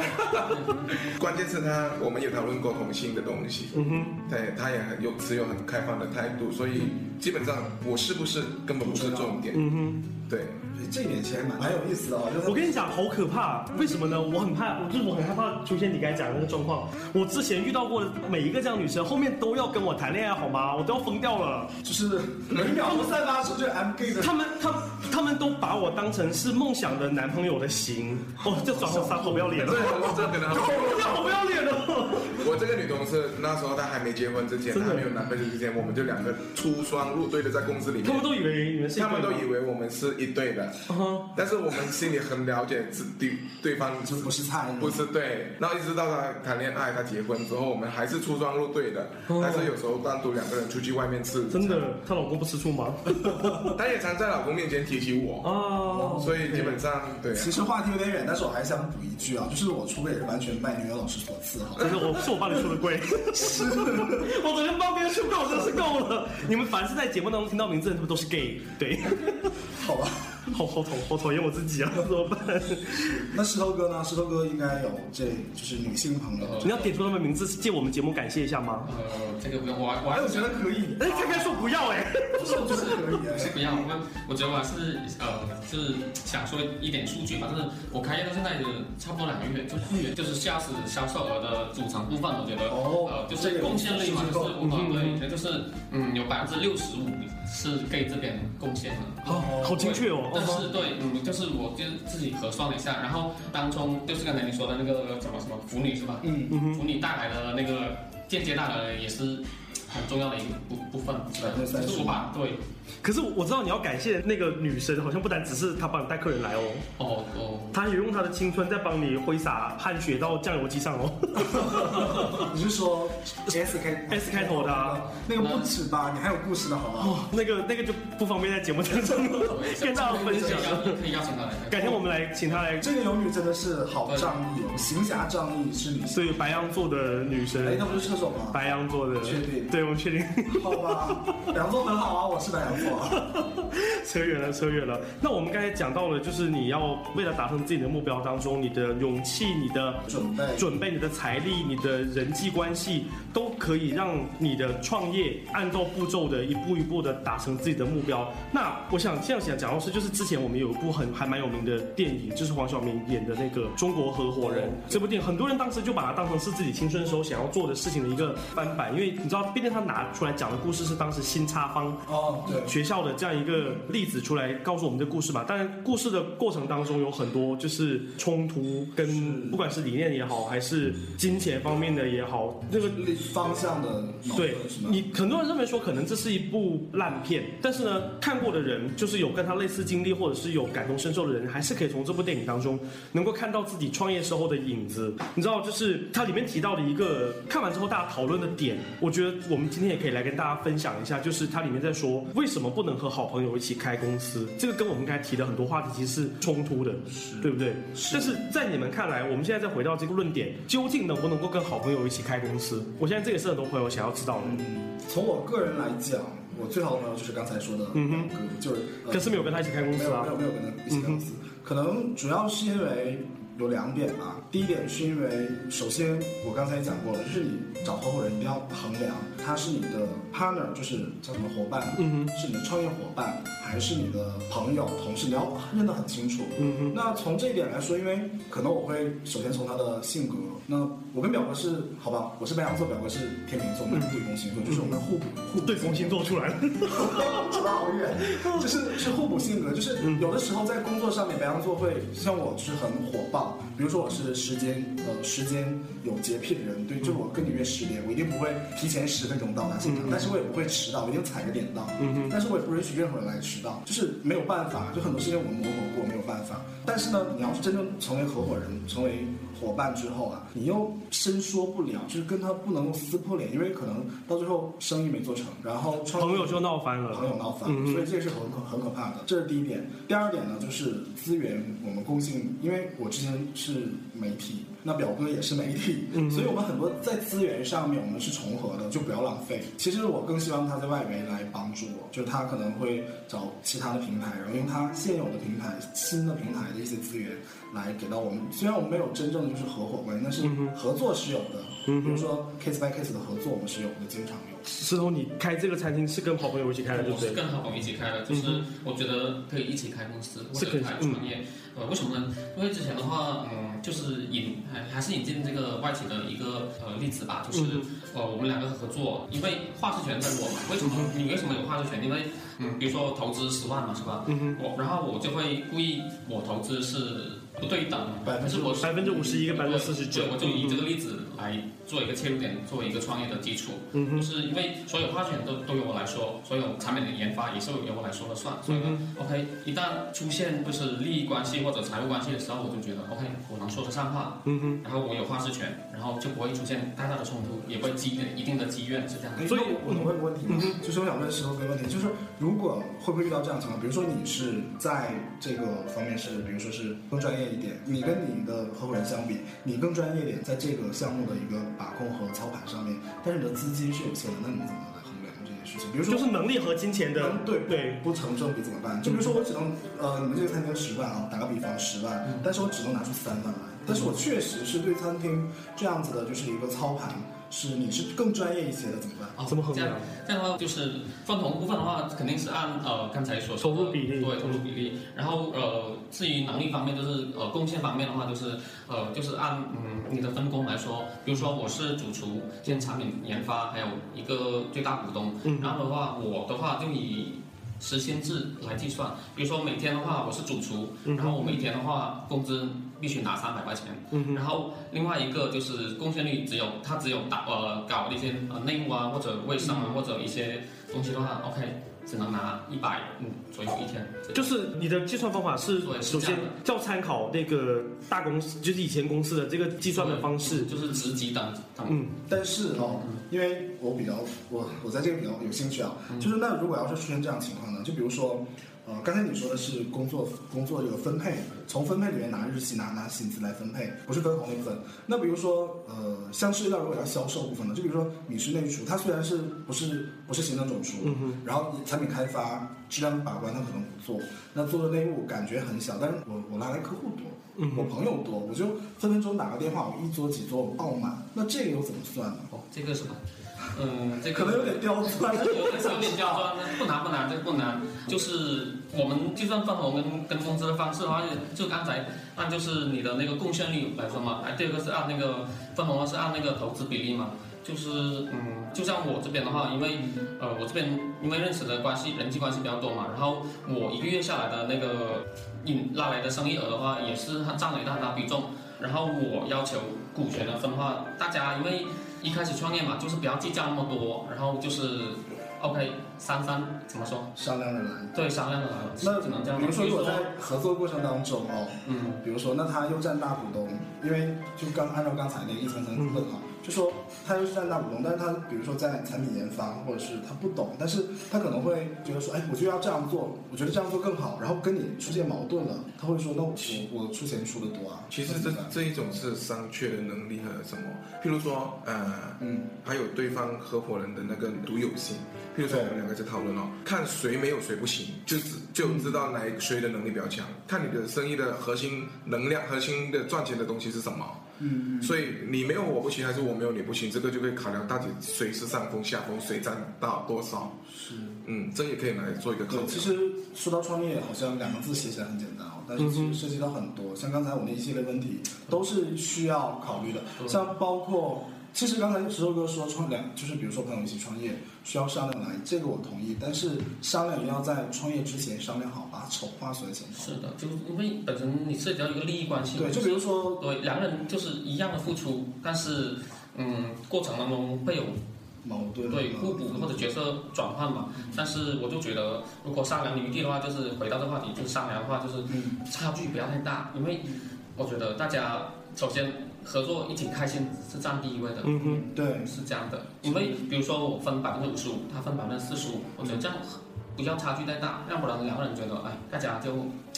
关键是她，我们有讨论过同性的东西，嗯哼，对，她也很有持有很开放的态度，所以基本上我是不是根本不是重点，嗯哼。对，这一点其实还蛮蛮有意思的哦。就是我跟你讲，好可怕！为什么呢？我很怕，我就是我很害怕出现你刚才讲的那个状况。我之前遇到过的每一个这样女生，后面都要跟我谈恋爱，好吗？我都要疯掉了。就是每秒都散发出这 M gay 的。他们，他们，他们都把我当成是梦想的男朋友的型。哦，这转头撒狗不要脸了，这这可能 好不要脸哦！我这个女同事那时候她还没结婚之前，真的她还没有男朋友之前，我们就两个出双入对的在公司里面，他们都以为你们是他们都以为我们是一对的，但是我们心里很了解自对对方就不是菜不是对，然后一直到他谈恋爱、他结婚之后，我们还是出装入对的，哦但是有时候单独两个人出去外面吃，真，的，她老公不吃醋吗？她也常在老公面前提起我，哦，所以基本上对啊。其实话题有点远，但是我还想补一句啊，就是我出柜也是完全拜牛老师所赐哈。真的，我是我帮你出的柜，是，我昨天帮别人出柜，我真是够了。你们凡是在节目当中听到名字的，他们都是 gay，对，好吧，好好讨好讨厌我自己啊，怎么办？那石头哥呢？石头哥应该有这就是女性朋友。你要点出他们名字，借我们节目感谢一下吗？呃，这个不用，我我还哎，我觉得可以，哎，刚刚说不要哎，不是我觉得可以不。是不要，我我觉得我还是呃，就是想说一点数据吧，就是我开业到现在的差不多两个月，就是就是驾驶销售额的组成部分，我觉得哦呃就是贡献率嘛，就是我嗯对，就是嗯有百分之六十五是给这边贡献的。好好精确哦。但是对，嗯，就是我就是自己核算了一下，然后当中就是刚才你说的那个什么什么腐女是吧？嗯嗯腐女带来的那个间接带来的也是很重要的一个部部分，是吧？30%就是我把对可是我知道你要感谢那个女生，好像不单只是她帮你带客人来哦，哦哦。她也用她的青春在帮你挥洒汗血到酱油机上哦。你是说 S 开 S 开头的啊那个不止吧？你还有故事的好不好？哦，那个那个就不方便在节目当中 跟大家分享可以邀了。可以邀请她来。改天我们来请她来，这个有女真的是好仗义哦，行侠仗义是女性。所以白羊座的女生哎，，那不是车手吗？白羊座的，确定对，我们确定。好吧，两座很好啊，我是白羊座啊。扯远了，扯远了。那我们刚才讲到了，就是你要为了达成自己的目标当中，你的勇气、你的准备准备、你的财力、你的人际关系，都可以让你的创业按照步骤的一步一步的达成自己的目标。那我想这样想讲到是，就是之前我们有一部很还蛮有名的电影，就是黄晓明演的那个《中国合伙人》这部电影，很多人当时就把它当成是自己青春时候想要做的事情的一个翻版，因为你知道，毕竟他拿出来讲的故事是当时新插方哦，对，学校的这样一个例子出来告诉我们这故事嘛。当然，故事的过程当中有很多就是冲突，跟不管是理念也好，还是金钱方面的也好，那个方向的对？你很多人认为说可能这是一部烂片，但是呢，看过的人就是有跟他类似经历或者是有感同身受的人，还是可以从这部电影当中能够看到自己创业时候的影子。你知道，就是它里面提到的一个看完之后大家讨论的点，我觉得我们们今天也可以来跟大家分享一下，就是它里面在说为什么不能和好朋友一起开公司，这个跟我们刚才提的很多话题其实是冲突的，对不对？但是在你们看来，我们现在再回到这个论点，究竟能不能够跟好朋友一起开公司？我现在这也是很多朋友想要知道的。从我个人来讲，我最好的朋友就是刚才说的嗯哼，就是、呃可是没有跟他一起开公司啊没有没有没有跟他一起开公司，可能主要是因为有两点吧。第一点是因为，首先我刚才也讲过了，就是你找合伙人一定要衡量他是你的 partner，就是叫什么伙伴，嗯哼。是你的创业伙伴，还是你的朋友、同事，你要认得很清楚。嗯哼。那从这一点来说，因为可能我会首先从他的性格，那我跟表哥是好吧，我是白羊座，表哥是天秤座，我们是对宫星座，就是我们互补互补对风星座出来。了，扯得好远，就是是互补性格，就是有的时候在工作上面，白羊座会像我就是很火爆，比如说我是时间呃时间有洁癖的人，对，就我跟你约十点，我一定不会提前十分钟到达现场，但是我也不会迟到，我一定踩着点到，但是我也不允许任何人来迟到，就是没有办法，就很多事情我们磨合过，没有办法。但是呢，你要是真正成为合伙人，成为伙伴之后啊，你又伸缩不了，就是跟他不能够撕破脸，因为可能到最后生意没做成，然后朋友就闹翻了。朋友闹翻，所以这是很可很可怕的。这是第一点。第二点呢，就是资源我们共性，因为我之前是媒体，那表哥也是媒体，所以我们很多在资源上面我们是重合的，就不要浪费。其实我更希望他在外围来帮助我，就是他可能会找其他的平台，然后用他现有的平台、新的平台的一些资源来给到我们。虽然我们没有真正的就是合伙关系，但是合作是有的。比如说 case by case 的合作，我们是有的，经常有。石头，你开这个餐厅是跟好朋友一起开的，对我是不对？跟好朋友一起开的，就是我觉得可以一起开公司或是可以者开创业。呃，为什么呢？因为之前的话，嗯，就是引还还是引进这个外企的一个呃例子吧，就是、呃我们两个合作，因为话事权在我嘛。为什么？你为什么有话事权？因为嗯，比如说投资十万嘛，是吧？嗯我然后我就会故意我投资是不对等的，百分之可是我百分之五十一跟百分之四十九对，我就以这个例子来做一个切入点，作为一个创业的基础。嗯哼就是因为所有话语权都都由我来说，所有产品的研发也是由我来说了算。所以呢、o k 一旦出现就是利益关系或者财务关系的时候，我就觉得 OK，我能说得上话，嗯哼，然后我有话事权，然后就不会出现太大的冲突，也不会积累一定的积怨，是这样的。所以那我能问个问题吗？就是我想问石头哥一个问题，就是如果会不会遇到这样的情况？比如说你是在这个方面是，比如说是更专业一点，你跟你的合伙人相比，你更专业一点，在这个项目的一个把控和操盘上面，但是你的资金是有限的，那你怎么来衡量这件事情？比如说就是能力和金钱的嗯，对对，不成正比怎么办？就比如说我只能呃，你们这个餐厅十万啊，打个比方十万，但是我只能拿出三万来，但是我确实是对餐厅这样子的，就是一个操盘，是你是更专业一些的，怎么办？哦怎么衡量这样这样的话，就是分红部分的话，肯定是按呃刚才所说的投入比例对投入比例。然后呃，至于能力方面，就是呃贡献方面的话，就是呃就是按嗯你的分工来说，比如说我是主厨兼产品研发，还有一个最大股东。嗯然后的话，我的话就以时薪制来计算，比如说每天的话我是主厨，嗯然后我每天的话工资必须拿三百块钱，嗯然后另外一个就是贡献率只有他只有打呃搞一些呃内务啊或者卫生啊、或者一些东西的话，OK 只能拿一百嗯左右一天，就是你的计算方法是对首先这样的。要参考那个大公司，就是以前公司的这个计算的方式。就是职级等等。嗯，但是哦，因为我比较我我在这个比较有兴趣啊，就是那如果要是出现这样情况呢，就比如说，呃，刚才你说的是工作工作这个分配，从分配里面拿日薪拿拿薪资来分配，不是分红那部分。那比如说，呃，像涉及到如果要销售部分的，就比如说你是内厨，它虽然是不是不是行政总厨，嗯哼然后产品开发、质量把关他可能不做，那做的内务感觉很小，但是我我拉来客户多。嗯我朋友多，我就分分钟打个电话，我一桌几桌我爆满，那这个又怎么算呢？哦，这个是吧？嗯，这个可能有点刁钻。有点有点刁钻，不难不难，这个不难。就是我们计算分红跟跟工资的方式的话，就刚才按就是你的那个贡献率来说嘛，哎，第二个是按那个分红是按那个投资比例嘛。就是嗯，就像我这边的话，因为呃我这边因为认识的关系人际关系比较多嘛，然后我一个月下来的那个引拉来的生意额的话，也是占了一大大比重。然后我要求股权的分化，大家因为一开始创业嘛，就是不要计较那么多，然后就是 OK，三三怎么说？商量着来。对，商量着来，那只能这样。比如说，如果在合作过程当中哦，嗯，比如说，那他又占大股东，因为就刚按照刚才那个一层层问啊，就说他又是在大股东，但是他比如说在产品研发或者是他不懂，但是他可能会觉得说，哎，我就要这样做，我觉得这样做更好，然后跟你出现矛盾了，他会说，那我我出钱出的多啊。其实这这一种是商榷的能力和什么？譬如说，呃，嗯，还有对方合伙人的那个独有性。譬如说我们两个在讨论哦，看谁没有谁不行，就知就知道哪谁的能力比较强。看你的生意的核心能量、核心的赚钱的东西是什么。嗯，所以你没有我不行，还是我没有你不行，这个就可以考量到底谁是上风下风，谁占到多少。是，嗯，这也可以来做一个考对，量。其实说到创业，好像两个字写起来很简单哦，但是其实涉及到很多，像刚才我那一系列问题都是需要考虑的，像包括。其实刚才石头哥说创两，就是比如说朋友一起创业需要商量来，这个我同意。但是商量也要在创业之前商量好，把丑话说在前头。是的，就因为本身你涉及到一个利益关系。对，就比如说，对两个人就是一样的付出，但是嗯，过程当中会有矛盾，对互补或者角色转换嘛。但是我就觉得，如果商量余地的话，就是回到这话题，就是商量的话，就是差距不要太大，因为我觉得大家首先。合作一起开心是占第一位的，嗯哼，对，是这样的。因为比如说我分百分之五十五，他分百分之四十五，我觉得这样不要差距太大，要不然两个人觉得哎，大家就。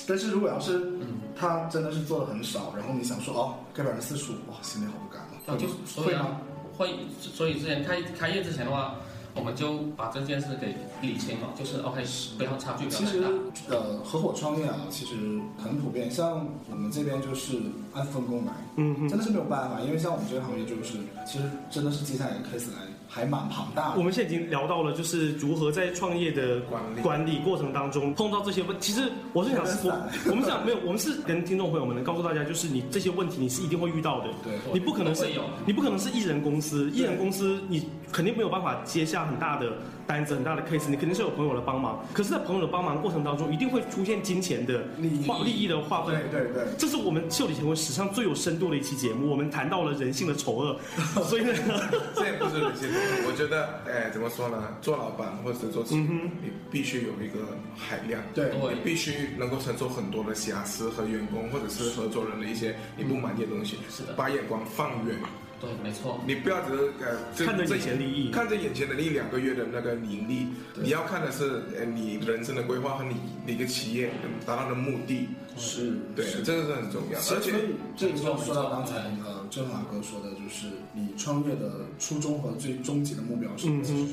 但是如果要是嗯，他真的是做的很少，然后你想说哦，给百分之四十五，哇，心里好不甘啊。就所以啊，会，所以之前开开业之前的话。我们就把这件事给理清了，就是 OK，不要差距其实呃，合伙创业啊，其实很普遍。像我们这边就是按分工来，嗯，真的是没有办法，因为像我们这个行业就是，其实真的是接下来的 case 来还蛮庞大的。我们现在已经聊到了，就是如何在创业的管理管理过程当中碰到这些问。其实我是想，说 我们想没有，我们是跟听众朋友们能告诉大家，就是你这些问题你是一定会遇到的。对，你不可能是，你不可能是艺人公司，艺人公司你肯定没有办法接下。很大的单子，很大的 case，你肯定是有朋友的帮忙。可是，在朋友的帮忙过程当中，一定会出现金钱的划利益的划分。对对对，这是我们秀里乾坤史上最有深度的一期节目。我们谈到了人性的丑恶，所以呢，这也不是人性的。我觉得，哎，怎么说呢？做老板或者是做企业，你必须有一个海量，对，你必须能够承受很多的瑕疵和员工或者是合作人的一些你不满意的东西。是的，把眼光放远。对，没错。你不要只是呃看着眼前利益，看着眼前的一两个月的那个盈利，你要看的是呃你人生的规划和你你的企业达到的目的。是，对，这个是很重要。而且这个就说到刚才呃郑华哥说的，就是你创业的初衷和最终极的目标是什么？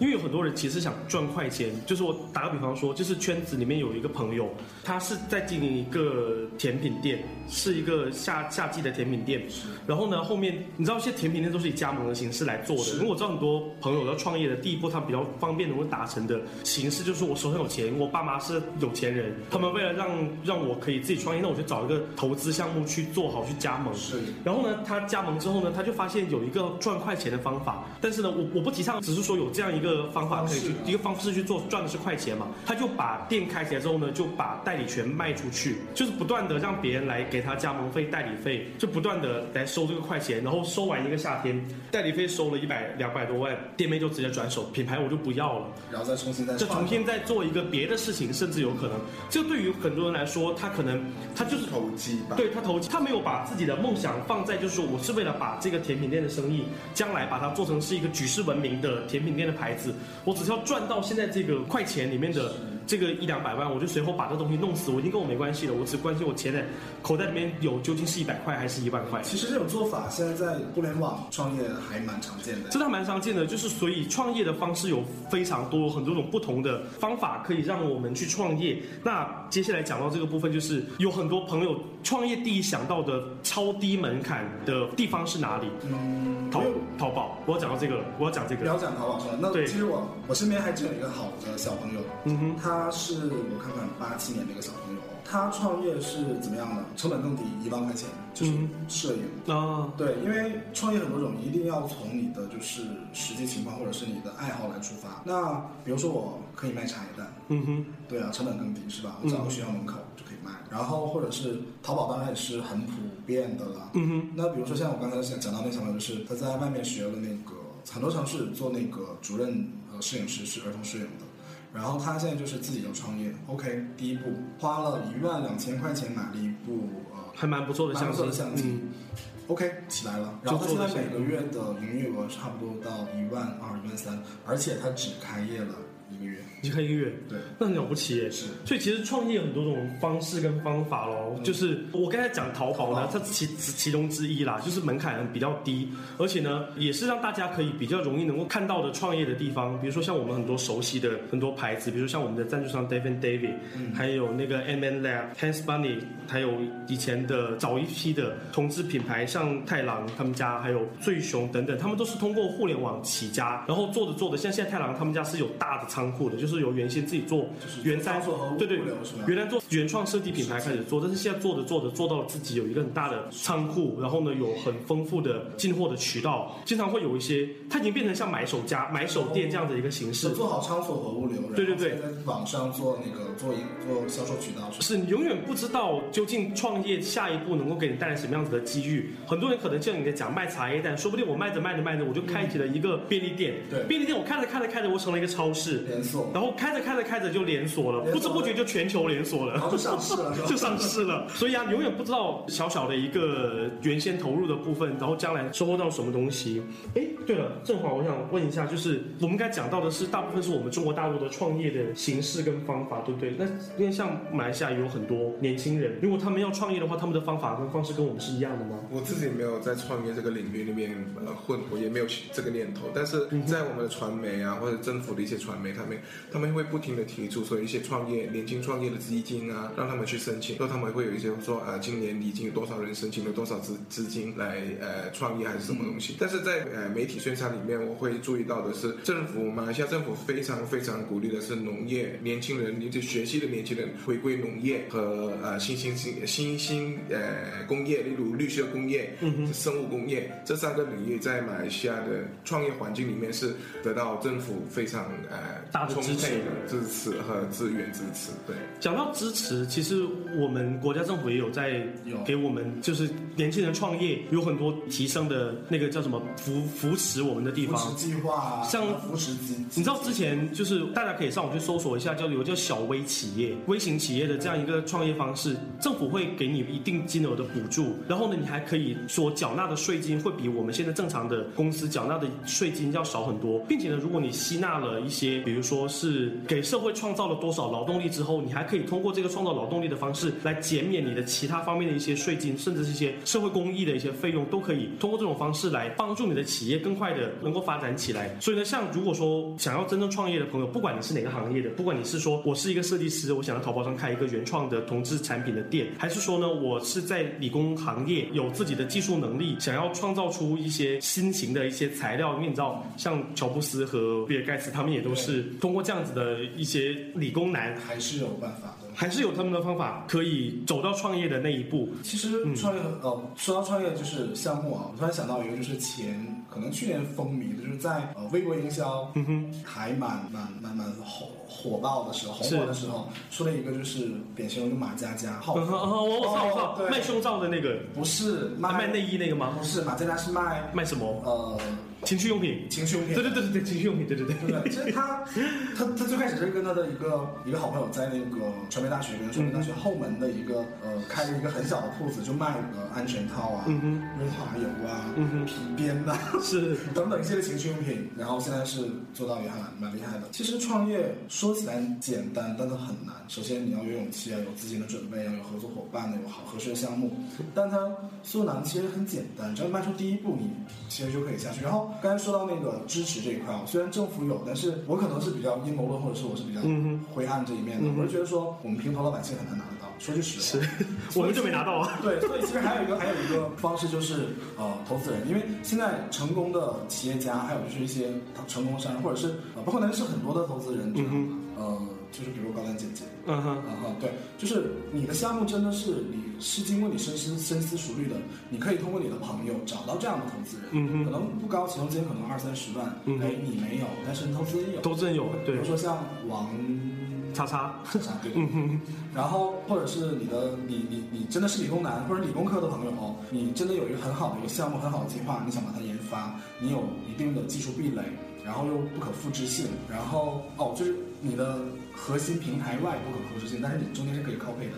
因为有很多人其实想赚快钱，就是我打个比方说，就是圈子里面有一个朋友，他是在经营一个甜品店，是一个夏夏季的甜品店。然后呢，后面你知道，现在甜品店都是以加盟的形式来做的。因为我知道很多朋友要创业的第一步，他比较方便能够达成的形式，就是我手上有钱，我爸妈是有钱人，他们为了让让我可以自己创业，那我就找一个投资项目去做好去加盟。是。然后呢，他加盟之后呢，他就发现有一个赚快钱的方法，但是呢，我我不提倡，只是说有这样一个方法可以去一个方式去做，赚的是快钱嘛。他就把店开起来之后呢，就把代理权卖出去，就是不断的让别人来给他加盟费、代理费，就不断的来收这个快钱，然后收完一个夏天，代理费收了一百两百多万，店面就直接转手，品牌我就不要了，然后再重新再就重新再做一个别的事情，甚至有可能，这对于很多人来说，他可能他就是投机吧，对他投机，他没有把自己的梦想放在就是说我是为了把这个甜品店的生意将来把它做成是一个举世闻名的甜品店的牌子，我只是要赚到现在这个快钱里面的。这个一两百万，我就随后把这东西弄死，我已经跟我没关系了，我只关心我钱的口袋里面有究竟是一百块还是一万块。其实这种做法现在在互联网创业还蛮常见的，真的蛮常见的，就是所以创业的方式有非常多很多种不同的方法可以让我们去创业。那接下来讲到这个部分，就是有很多朋友创业第一想到的超低门槛的地方是哪里？嗯，淘淘宝。我要讲到这个了，我要讲这个。不要讲淘宝是吧？那其实我我身边还真有一个好的小朋友，嗯哼，他。他是我看看八七年那个小朋友，他创业是怎么样的？成本更低，一万块钱就是摄影啊。对，因为创业很多种，一定要从你的就是实际情况或者是你的爱好来出发。那比如说我可以卖茶叶蛋，嗯哼，对啊，成本更低是吧？我找个学校门口就可以卖。然后或者是淘宝当然也是很普遍的了。嗯哼。那比如说像我刚才讲讲到那小朋友，就是他在外面学了那个。很多城市做那个主任呃摄影师是儿童摄影的，然后他现在就是自己要创业。OK，第一步花了一万两千块钱买了一部呃还蛮不错的相机，OK，起来了。然后他现在每个月的营业额差不多到一万二、一万三，而且他只开业了一个月。你看一个月，对。那很了不起耶。是。所以其实创业有很多种方式跟方法咯，就是我刚才讲淘宝呢，它其其中之一啦，就是门槛比较低，而且呢，也是让大家可以比较容易能够看到的创业的地方。比如说像我们很多熟悉的很多牌子，比如说像我们的赞助商 David David，、还有那个 M N Lab、Hans Bunny，还有以前的早一批的同志品牌，像太郎他们家，还有醉熊等等，他们都是通过互联网起家，然后做着做着，像现在太郎他们家是有大的仓库的，就是由原先自己做就是原三做和物对对原来做原创设计品牌开始做，但是现在做着做着做到了自己有一个很大的仓库，然后呢有很丰富的进货的渠道，经常会有一些，它已经变成像买手家买手店这样的一个形式是。做好仓储和物流，对对对在网上做那个做一做销售渠道。是你永远不知道究竟创业下一步能够给你带来什么样子的机遇。很多人可能像你在讲卖茶叶蛋，说不定我卖着卖着卖着，我就开启了一个便利店。对便利店我开着开着开着，我成了一个超市连锁然后开着开着开着就连锁了，锁不知不觉就全球连锁了，然后就上市了 就上市了。所以啊，永远不知道小小的一个原先投入的部分，然后将来收获到什么东西。哎，对了，正好我想问一下，就是我们刚才讲到的是大部分是我们中国大陆的创业的形式跟方法，对不对？那因为像马来西亚也有很多年轻人，如果他们要创业的话，他们的方法跟方式跟我们是一样的吗？我自己没有在创业这个领域里面呃混，我也没有这个念头。但是在我们的传媒啊，或者政府的一些传媒，他们他们会不停的提出说一些创业年轻创业的资金啊，让他们去申请，说他们会有一些说啊、呃，今年已经有多少人申请了多少资资金来呃创业还是什么东西。但是在呃媒体宣传里面，我会注意到的是，政府马来西亚政府非常非常鼓励的是农业年轻人，就学习的年轻人回归农业和呃新兴新新兴呃工业，例如绿色工业、嗯生物工业。这三个领域，在马来西亚的创业环境里面是得到政府非常呃充大的支持的支持和资源支持。对，讲到支持，其实我们国家政府也有在有给我们，就是年轻人创业有很多提升的那个叫什么扶扶持我们的地方。扶持计划啊，像扶持金，你知道之前就是大家可以上网去搜索一下，叫有叫小微企业、微型企业的这样一个创业方式，政府会给你一定金额的补助，然后呢，你还可以所缴纳的税金会比我们现在正常的公司缴纳的税金要少很多，并且呢，如果你吸纳了一些，比如比如说是给社会创造了多少劳动力之后，你还可以通过这个创造劳动力的方式来减免你的其他方面的一些税金，甚至是一些社会公益的一些费用，都可以通过这种方式来帮助你的企业更快的能够发展起来。所以呢，像如果说想要真正创业的朋友，不管你是哪个行业的，不管你是说我是一个设计师，我想要淘宝上开一个原创的同志产品的店，还是说呢，我是在理工行业有自己的技术能力，想要创造出一些新型的一些材料，因为你知道，像乔布斯和比尔盖茨他们也都是通过这样子的一些理工男，还是有办法的。还是有他们的方法可以走到创业的那一步。其实创业，呃，说到创业就是项目啊，我突然想到一个，就是前可能去年风靡的，就是在呃微博营销，嗯哼，还蛮蛮蛮蛮火火爆的时候，红火的时候，出了一个就是典型的一个马佳佳，号嗯哼嗯哼，我我我卖胸罩的那个，不是卖卖内衣那个吗不？是，马佳佳是卖卖什么？呃情趣用品。情趣用品，对对对对对，情趣用品，对对对。对对？其实他他他最开始是跟他的一个一个好朋友在那个传媒大学跟传媒大学后门的一个呃开了一个很小的铺子，就卖个安全套啊、润滑油啊、皮鞭呐、是 等等一系列情趣用品，然后现在是做到也还蛮蛮厉害的。其实创业说起来简单，但它很难。首先你要有勇气，啊有资金的准备，啊有合作伙伴，要有好合适的项目。但它所有难其实很简单，只要迈出第一步，你其实就可以下去。然后刚才说到那个支持这一块啊，虽然政府有，但是我可能是比较阴谋论，或者是我是比较嗯灰暗这一面的。我是觉得说，我们平头老百姓很难拿得到。说句实话，我们就没拿到啊。对，所以其实还有一个还有一个方式就是呃投资人，因为现在成功的企业家，还有就是一些成功商人，或者是呃包括能认识很多的投资人，这样、呃就是比如高端姐姐。嗯哼，啊哈，对，就是你的项目真的是你是经过你深思深思熟虑的，你可以通过你的朋友找到这样的投资人，嗯哼。可能不高，启动资金可能二三十万，嗯哼。哎，你没有，但是投资人有，投资人有对。比如说像王叉叉，啥对。嗯哼。然后或者是你的你你你真的是理工男或者理工科的朋友哦，你真的有一个很好的一个项目很好的计划，你想把它研发，你有一定的技术壁垒，然后又不可复制性，然后哦就是你的核心平台外不可控制性，但是你中间是可以靠配的。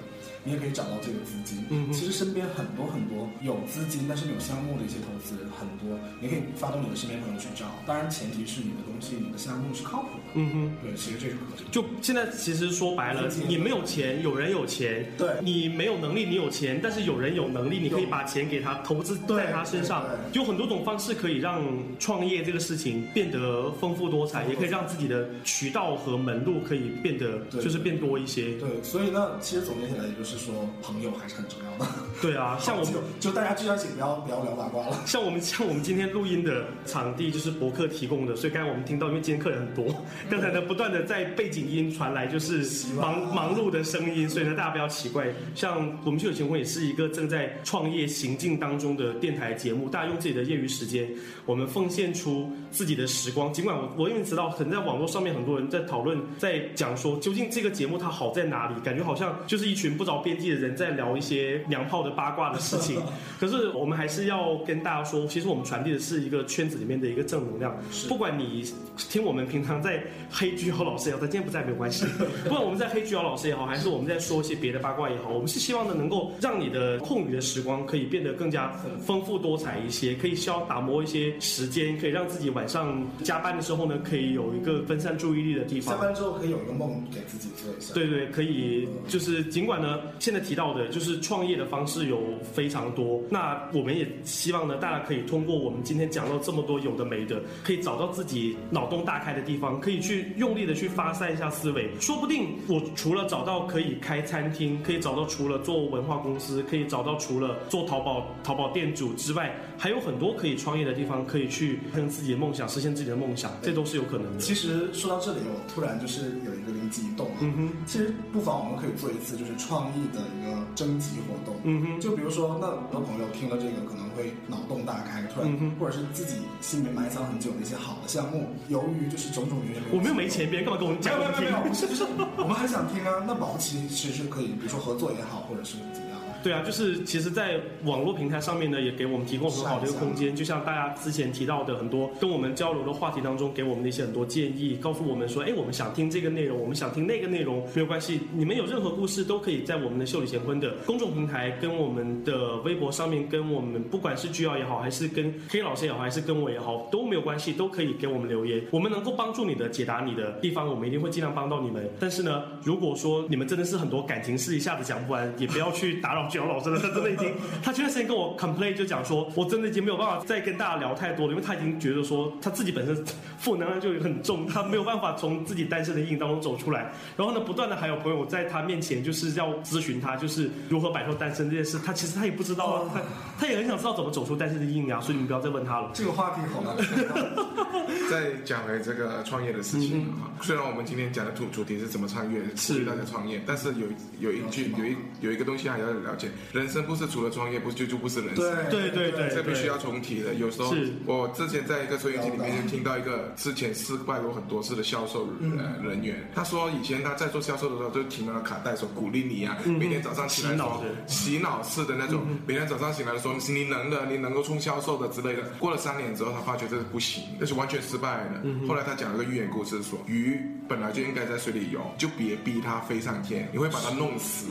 你也可以找到这个资金。嗯其实身边很多很多有资金但是没有项目的一些投资人很多，你可以发动你的身边朋友去找。当然前提是你的东西、你的项目是靠谱的。嗯哼。对，其实这是可以。就现在，其实说白了，你没有钱，有人有钱，对你没有能力，你有钱，但是有人有能力，你可以把钱给他投资在他身上对，有很多种方式可以让创业这个事情变得丰富多彩，也可以让自己的渠道和门路可以变得对就是变多一些。对，所以呢，其实总结起来也就是说，朋友还是很重要的。对啊，像我们就就大家聚在一起，不要不要聊八卦了。像我们像我们今天录音的场地就是博客提供的，所以刚才我们听到，因为今天客人很多，刚才呢不断的在背景音传来就是忙忙碌的声音，所以呢大家不要奇怪。像我们去有情婚也是一个正在创业行进当中的电台节目，大家用自己的业余时间，我们奉献出自己的时光。尽管我我因为知道，可能在网络上面很多人在讨论，在讲说究竟这个节目它好在哪里，感觉好像就是一群不着边际的人在聊一些娘炮的八卦的事情。可是我们还是要跟大家说，其实我们传递的是一个圈子里面的一个正能量。不管你听我们平常在黑居瑶老师也好，他今天不在没有关系。不管我们在黑居瑶老师也好，还是我们在说一些别的八卦也好，我们是希望呢能够让你的空余的时光可以变得更加丰富多彩一些，可以需要打磨一些时间，可以让自己晚上加班的时候呢，可以有一个分散注意力的地方。下班之后可以有一个梦给自己做一下。对对，可以，就是尽管呢，现在提到的就是创业的方式有非常多，那我们也希望呢，大家可以通过我们今天讲到这么多有的没的，可以找到自己脑洞大开的地方，可以去用力的去发散一下思维，说不定我除了找到可以开餐厅，可以找到除了做文化公司，可以找到除了做淘宝淘宝店主之外，还有很多可以创业的地方，可以去实现自己的梦想，实现自己的梦想，这都是有可能的。其实说到这里，我突然就是有一个灵机一动啊。嗯哼，其实不妨我们可以做一次就是创意的一个征集活动。嗯哼就比如说，那很多朋友听了这个可能会脑洞大开，突然、嗯哼或者是自己心里面埋藏很久的一些好的项目，由于就是种种原因，我们又没钱，别人干嘛跟我们没讲？有没有没有，不是不是，我们很想听啊。那保不齐其实是可以，比如说合作也好，或者是怎么样。对啊，就是其实，在网络平台上面呢，也给我们提供很好的一个空间。就像大家之前提到的很多跟我们交流的话题当中，给我们的一些很多建议，告诉我们说，哎，我们想听这个内容，我们想听那个内容，没有关系，你们有任何故事都可以在我们的秀里乾坤的公众平台，跟我们的微博上面，跟我们不管是 G 瑶也好，还是跟 K 老师也好，还是跟我也好，都没有关系，都可以给我们留言。我们能够帮助你的、解答你的地方，我们一定会尽量帮到你们。但是呢，如果说你们真的是很多感情事一下子讲不完，也不要去打扰瑶老师了，他真的已经，他前段时间跟我 complain 就讲说，我真的已经没有办法再跟大家聊太多了，因为他已经觉得说他自己本身负能量就很重，他没有办法从自己单身的阴影当中走出来。然后呢，不断的还有朋友在他面前就是要咨询他，就是如何摆脱单身这件事，他其实他也不知道啊，他他也很想知道怎么走出单身的阴影啊，所以你们不要再问他了。这个话题好难聊。再讲回这个创业的事情啊，虽然我们今天讲的主主题是怎么创业，鼓励大家创业，但是有有一句有一有一个东西还要了解，人生不是除了创业，不就就不是人生。对对对这必须要重提的。有时候我之前在一个收音机里面就听到一个之前失败过很多次的销售呃人员，他说以前他在做销售的时候就听到卡带说鼓励你啊，每天早上起来说洗脑式的那种，每天早上醒来的时候你能的，你能够冲销售的之类的。过了三年之后，他发觉这是不行，这是完全失败的。后来他讲了个寓言故事说，鱼本来就应该在水里游，就别逼它飞上天，你会把它弄死。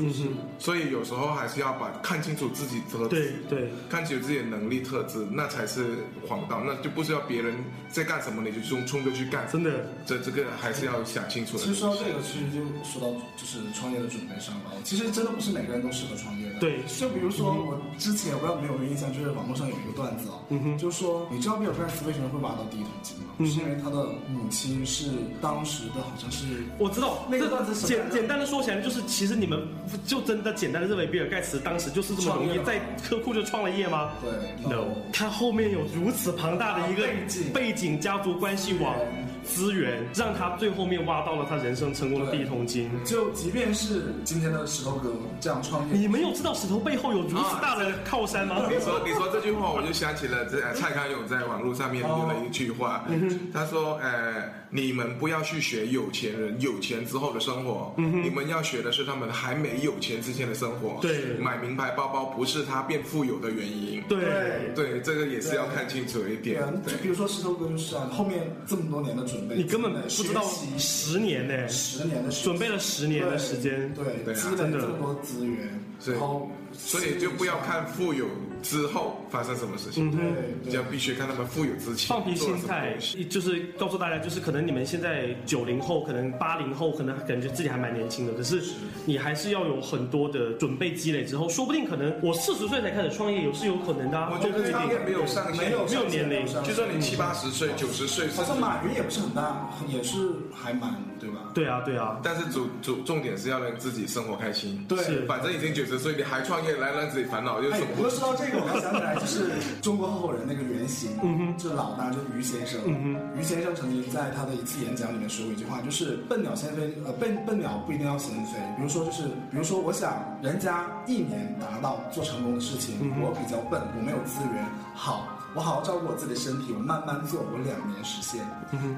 所以有时候还是要把看清楚自己特对质。对。看清楚自己的能力特质，那才是黄道，那就不是要别人在干什么你就冲冲着去干，真的，这这个还是要想清楚的。其实说到这个，其实就说到就是创业的准备上了。其实真的不是每个人都适合创业的。对就比如说我之前我不知道你们有没有印象，就是网络上有一个段子哦，嗯哼，就是说你知道比尔盖茨为什么会挖到第一桶金吗？是因为他的母亲是当时的好像是我知道那个段子简简单的说起来，就是其实你们就真的简单的认为比尔盖茨当时就是这么容易在车库就创了业吗？对 No，他后面有如此庞大的一个背景、家族关系网，资源，让他最后面挖到了他人生成功的第一桶金。就即便是今天的石头哥这样创业，你们有知道石头背后有如此大的靠山吗？你说你说这句话，我就想起了这呃蔡康永在网络上面留了一句话，他说呃你们不要去学有钱人有钱之后的生活，你们要学的是他们还没有钱之前的生活。对买名牌包包不是他变富有的原因。对，对，这个也是要看清楚一。点对就比如说石头哥就是啊，后面这么多年的准备，你根本不知道学习十年呢、十年的时准备了十年的时间。对，对啊积累真的这么多资源，是然后所以就不要看富有之后发生什么事情，对，你就要必须看他们富有之前放平心态就是告诉大家，就是可能你们现在九零后，可能八零后，可能感觉自己还蛮年轻的，可是你还是要有很多的准备积累之后，说不定可能我四十岁才开始创业，有是有可能的、啊。我觉得创业没有上限，没有没有年龄。就算你七八十岁、九十岁，好像马云也不是很大，也是还蛮对吧？对啊，对啊，但是主主重点是要让自己生活开心。对反正已经九十岁，你还创业来让自己烦恼，就是哎什，么不过说到这个，我还想起来，就是中国合伙人那个原型，嗯哼，就是老大，就是于先生，嗯哼，于先生曾经在他的一次演讲里面说过一句话，就是笨鸟先飞，呃，笨笨鸟不一定要先飞。比如说，就是比如说，我想人家一年达到做成功的事情，我比较笨，我没有资源，好。我好好照顾我自己的身体，我慢慢做，我两年实现。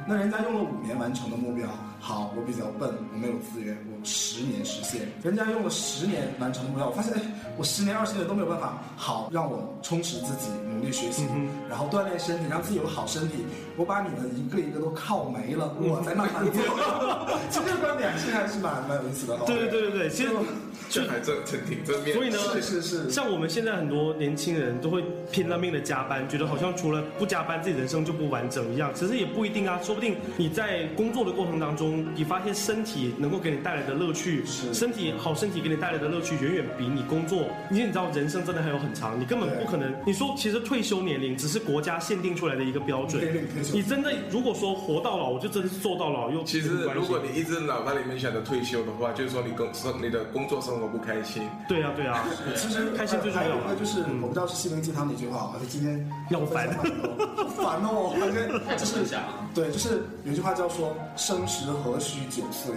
那人家用了五年完成的目标，好，我比较笨，我没有资源，我十年实现。人家用了十年完成的目标，我发现，哎，我十年、二十年都没有办法。好，让我充实自己，努力学习，然后锻炼身体，让自己有个好身体。我把你们一个一个都靠没了，我再慢慢做。其实这个观点是还是蛮蛮有意思的。对对对对对，其实。这还正挺挺正面。所以呢，是是是像我们现在很多年轻人都会拼了命的加班，觉得好像除了不加班，自己人生就不完整一样。其实也不一定啊，说不定你在工作的过程当中，你发现身体能够给你带来的乐趣，是。身体好，身体给你带来的乐趣远远比你工作，因为你知道人生真的还有很长，你根本不可能。你说其实退休年龄只是国家限定出来的一个标准你真的如果说活到老，我就真的是做到老，又其实如果你一直脑袋里面想着退休的话，就是说你工生你的工作生活不开心。对啊对啊，其实开心最重要啊。有就是，我不知道是心灵鸡汤哪句话，而且今天要烦好烦哦，反正就是对，就是有句话叫说“生时何须九岁，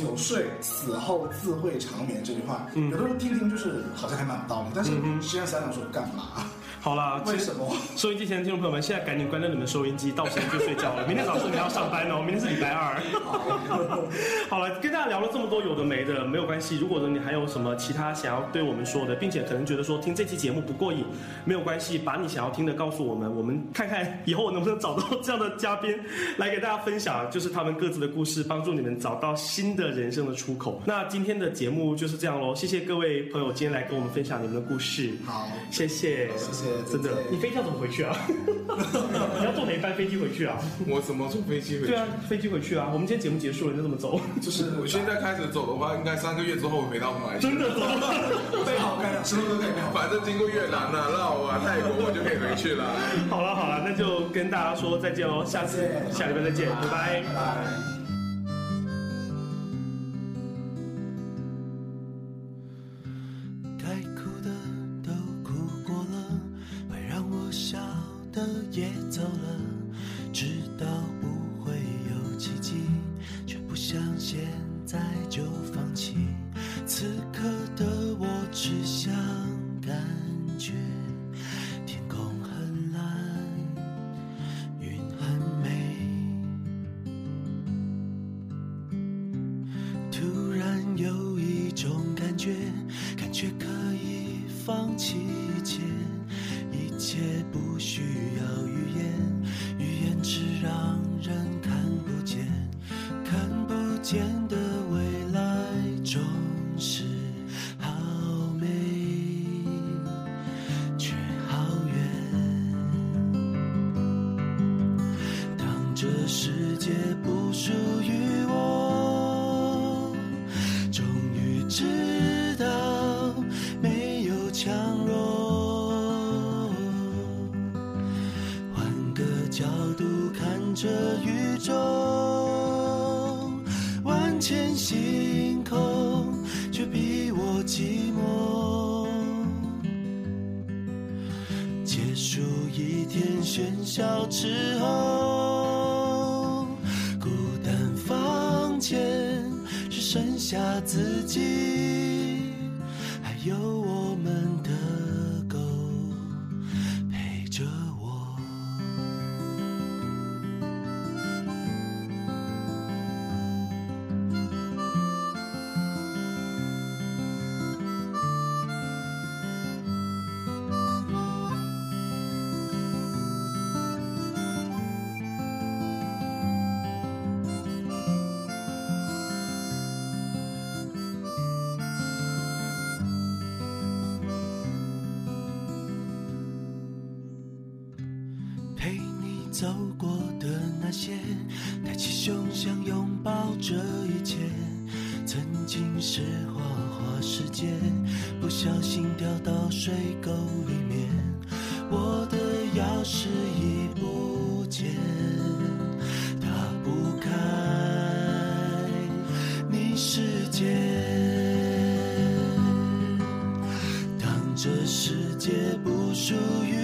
九岁死后自会长眠”这句话，有的时候听听就是好像还蛮有道理，但是实际上想想说干嘛？好啦，为什么？收音机前的听众朋友们，现在赶紧关掉你们收音机，到时间就睡觉了。明天早上你们要上班哦，明天是礼拜二。好了，跟大家聊了这么多有的没的，没有关系。如果呢你还有什么其他想要对我们说的，并且可能觉得说听这期节目不过瘾，没有关系，把你想要听的告诉我们，我们看看以后能不能找到这样的嘉宾来给大家分享，就是他们各自的故事，帮助你们找到新的人生的出口。那今天的节目就是这样喽，谢谢各位朋友今天来跟我们分享你们的故事。好谢谢，谢谢真的，你飞机要怎么回去啊？你要坐哪一班飞机回去啊？我怎么坐飞机回去？对啊，飞机回去啊。我们今天节目结束了，你就这么走？就是我现在开始走的话，应该三个月之后回到马来西亚。真的走？备好看了，什么都可以。反正经过越南啊、绕啊、泰国，我就可以回去了。好了好了，那就跟大家说再见喽，下次下礼拜再见，拜拜。拜拜。走过的那些，抬起胸想拥抱这一切。曾经是花花世界，不小心掉到水沟里面，我的钥匙已不见，打不开你世界。当这世界不属于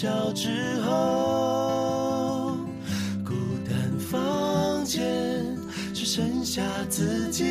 笑之后，孤单房间只剩下自己，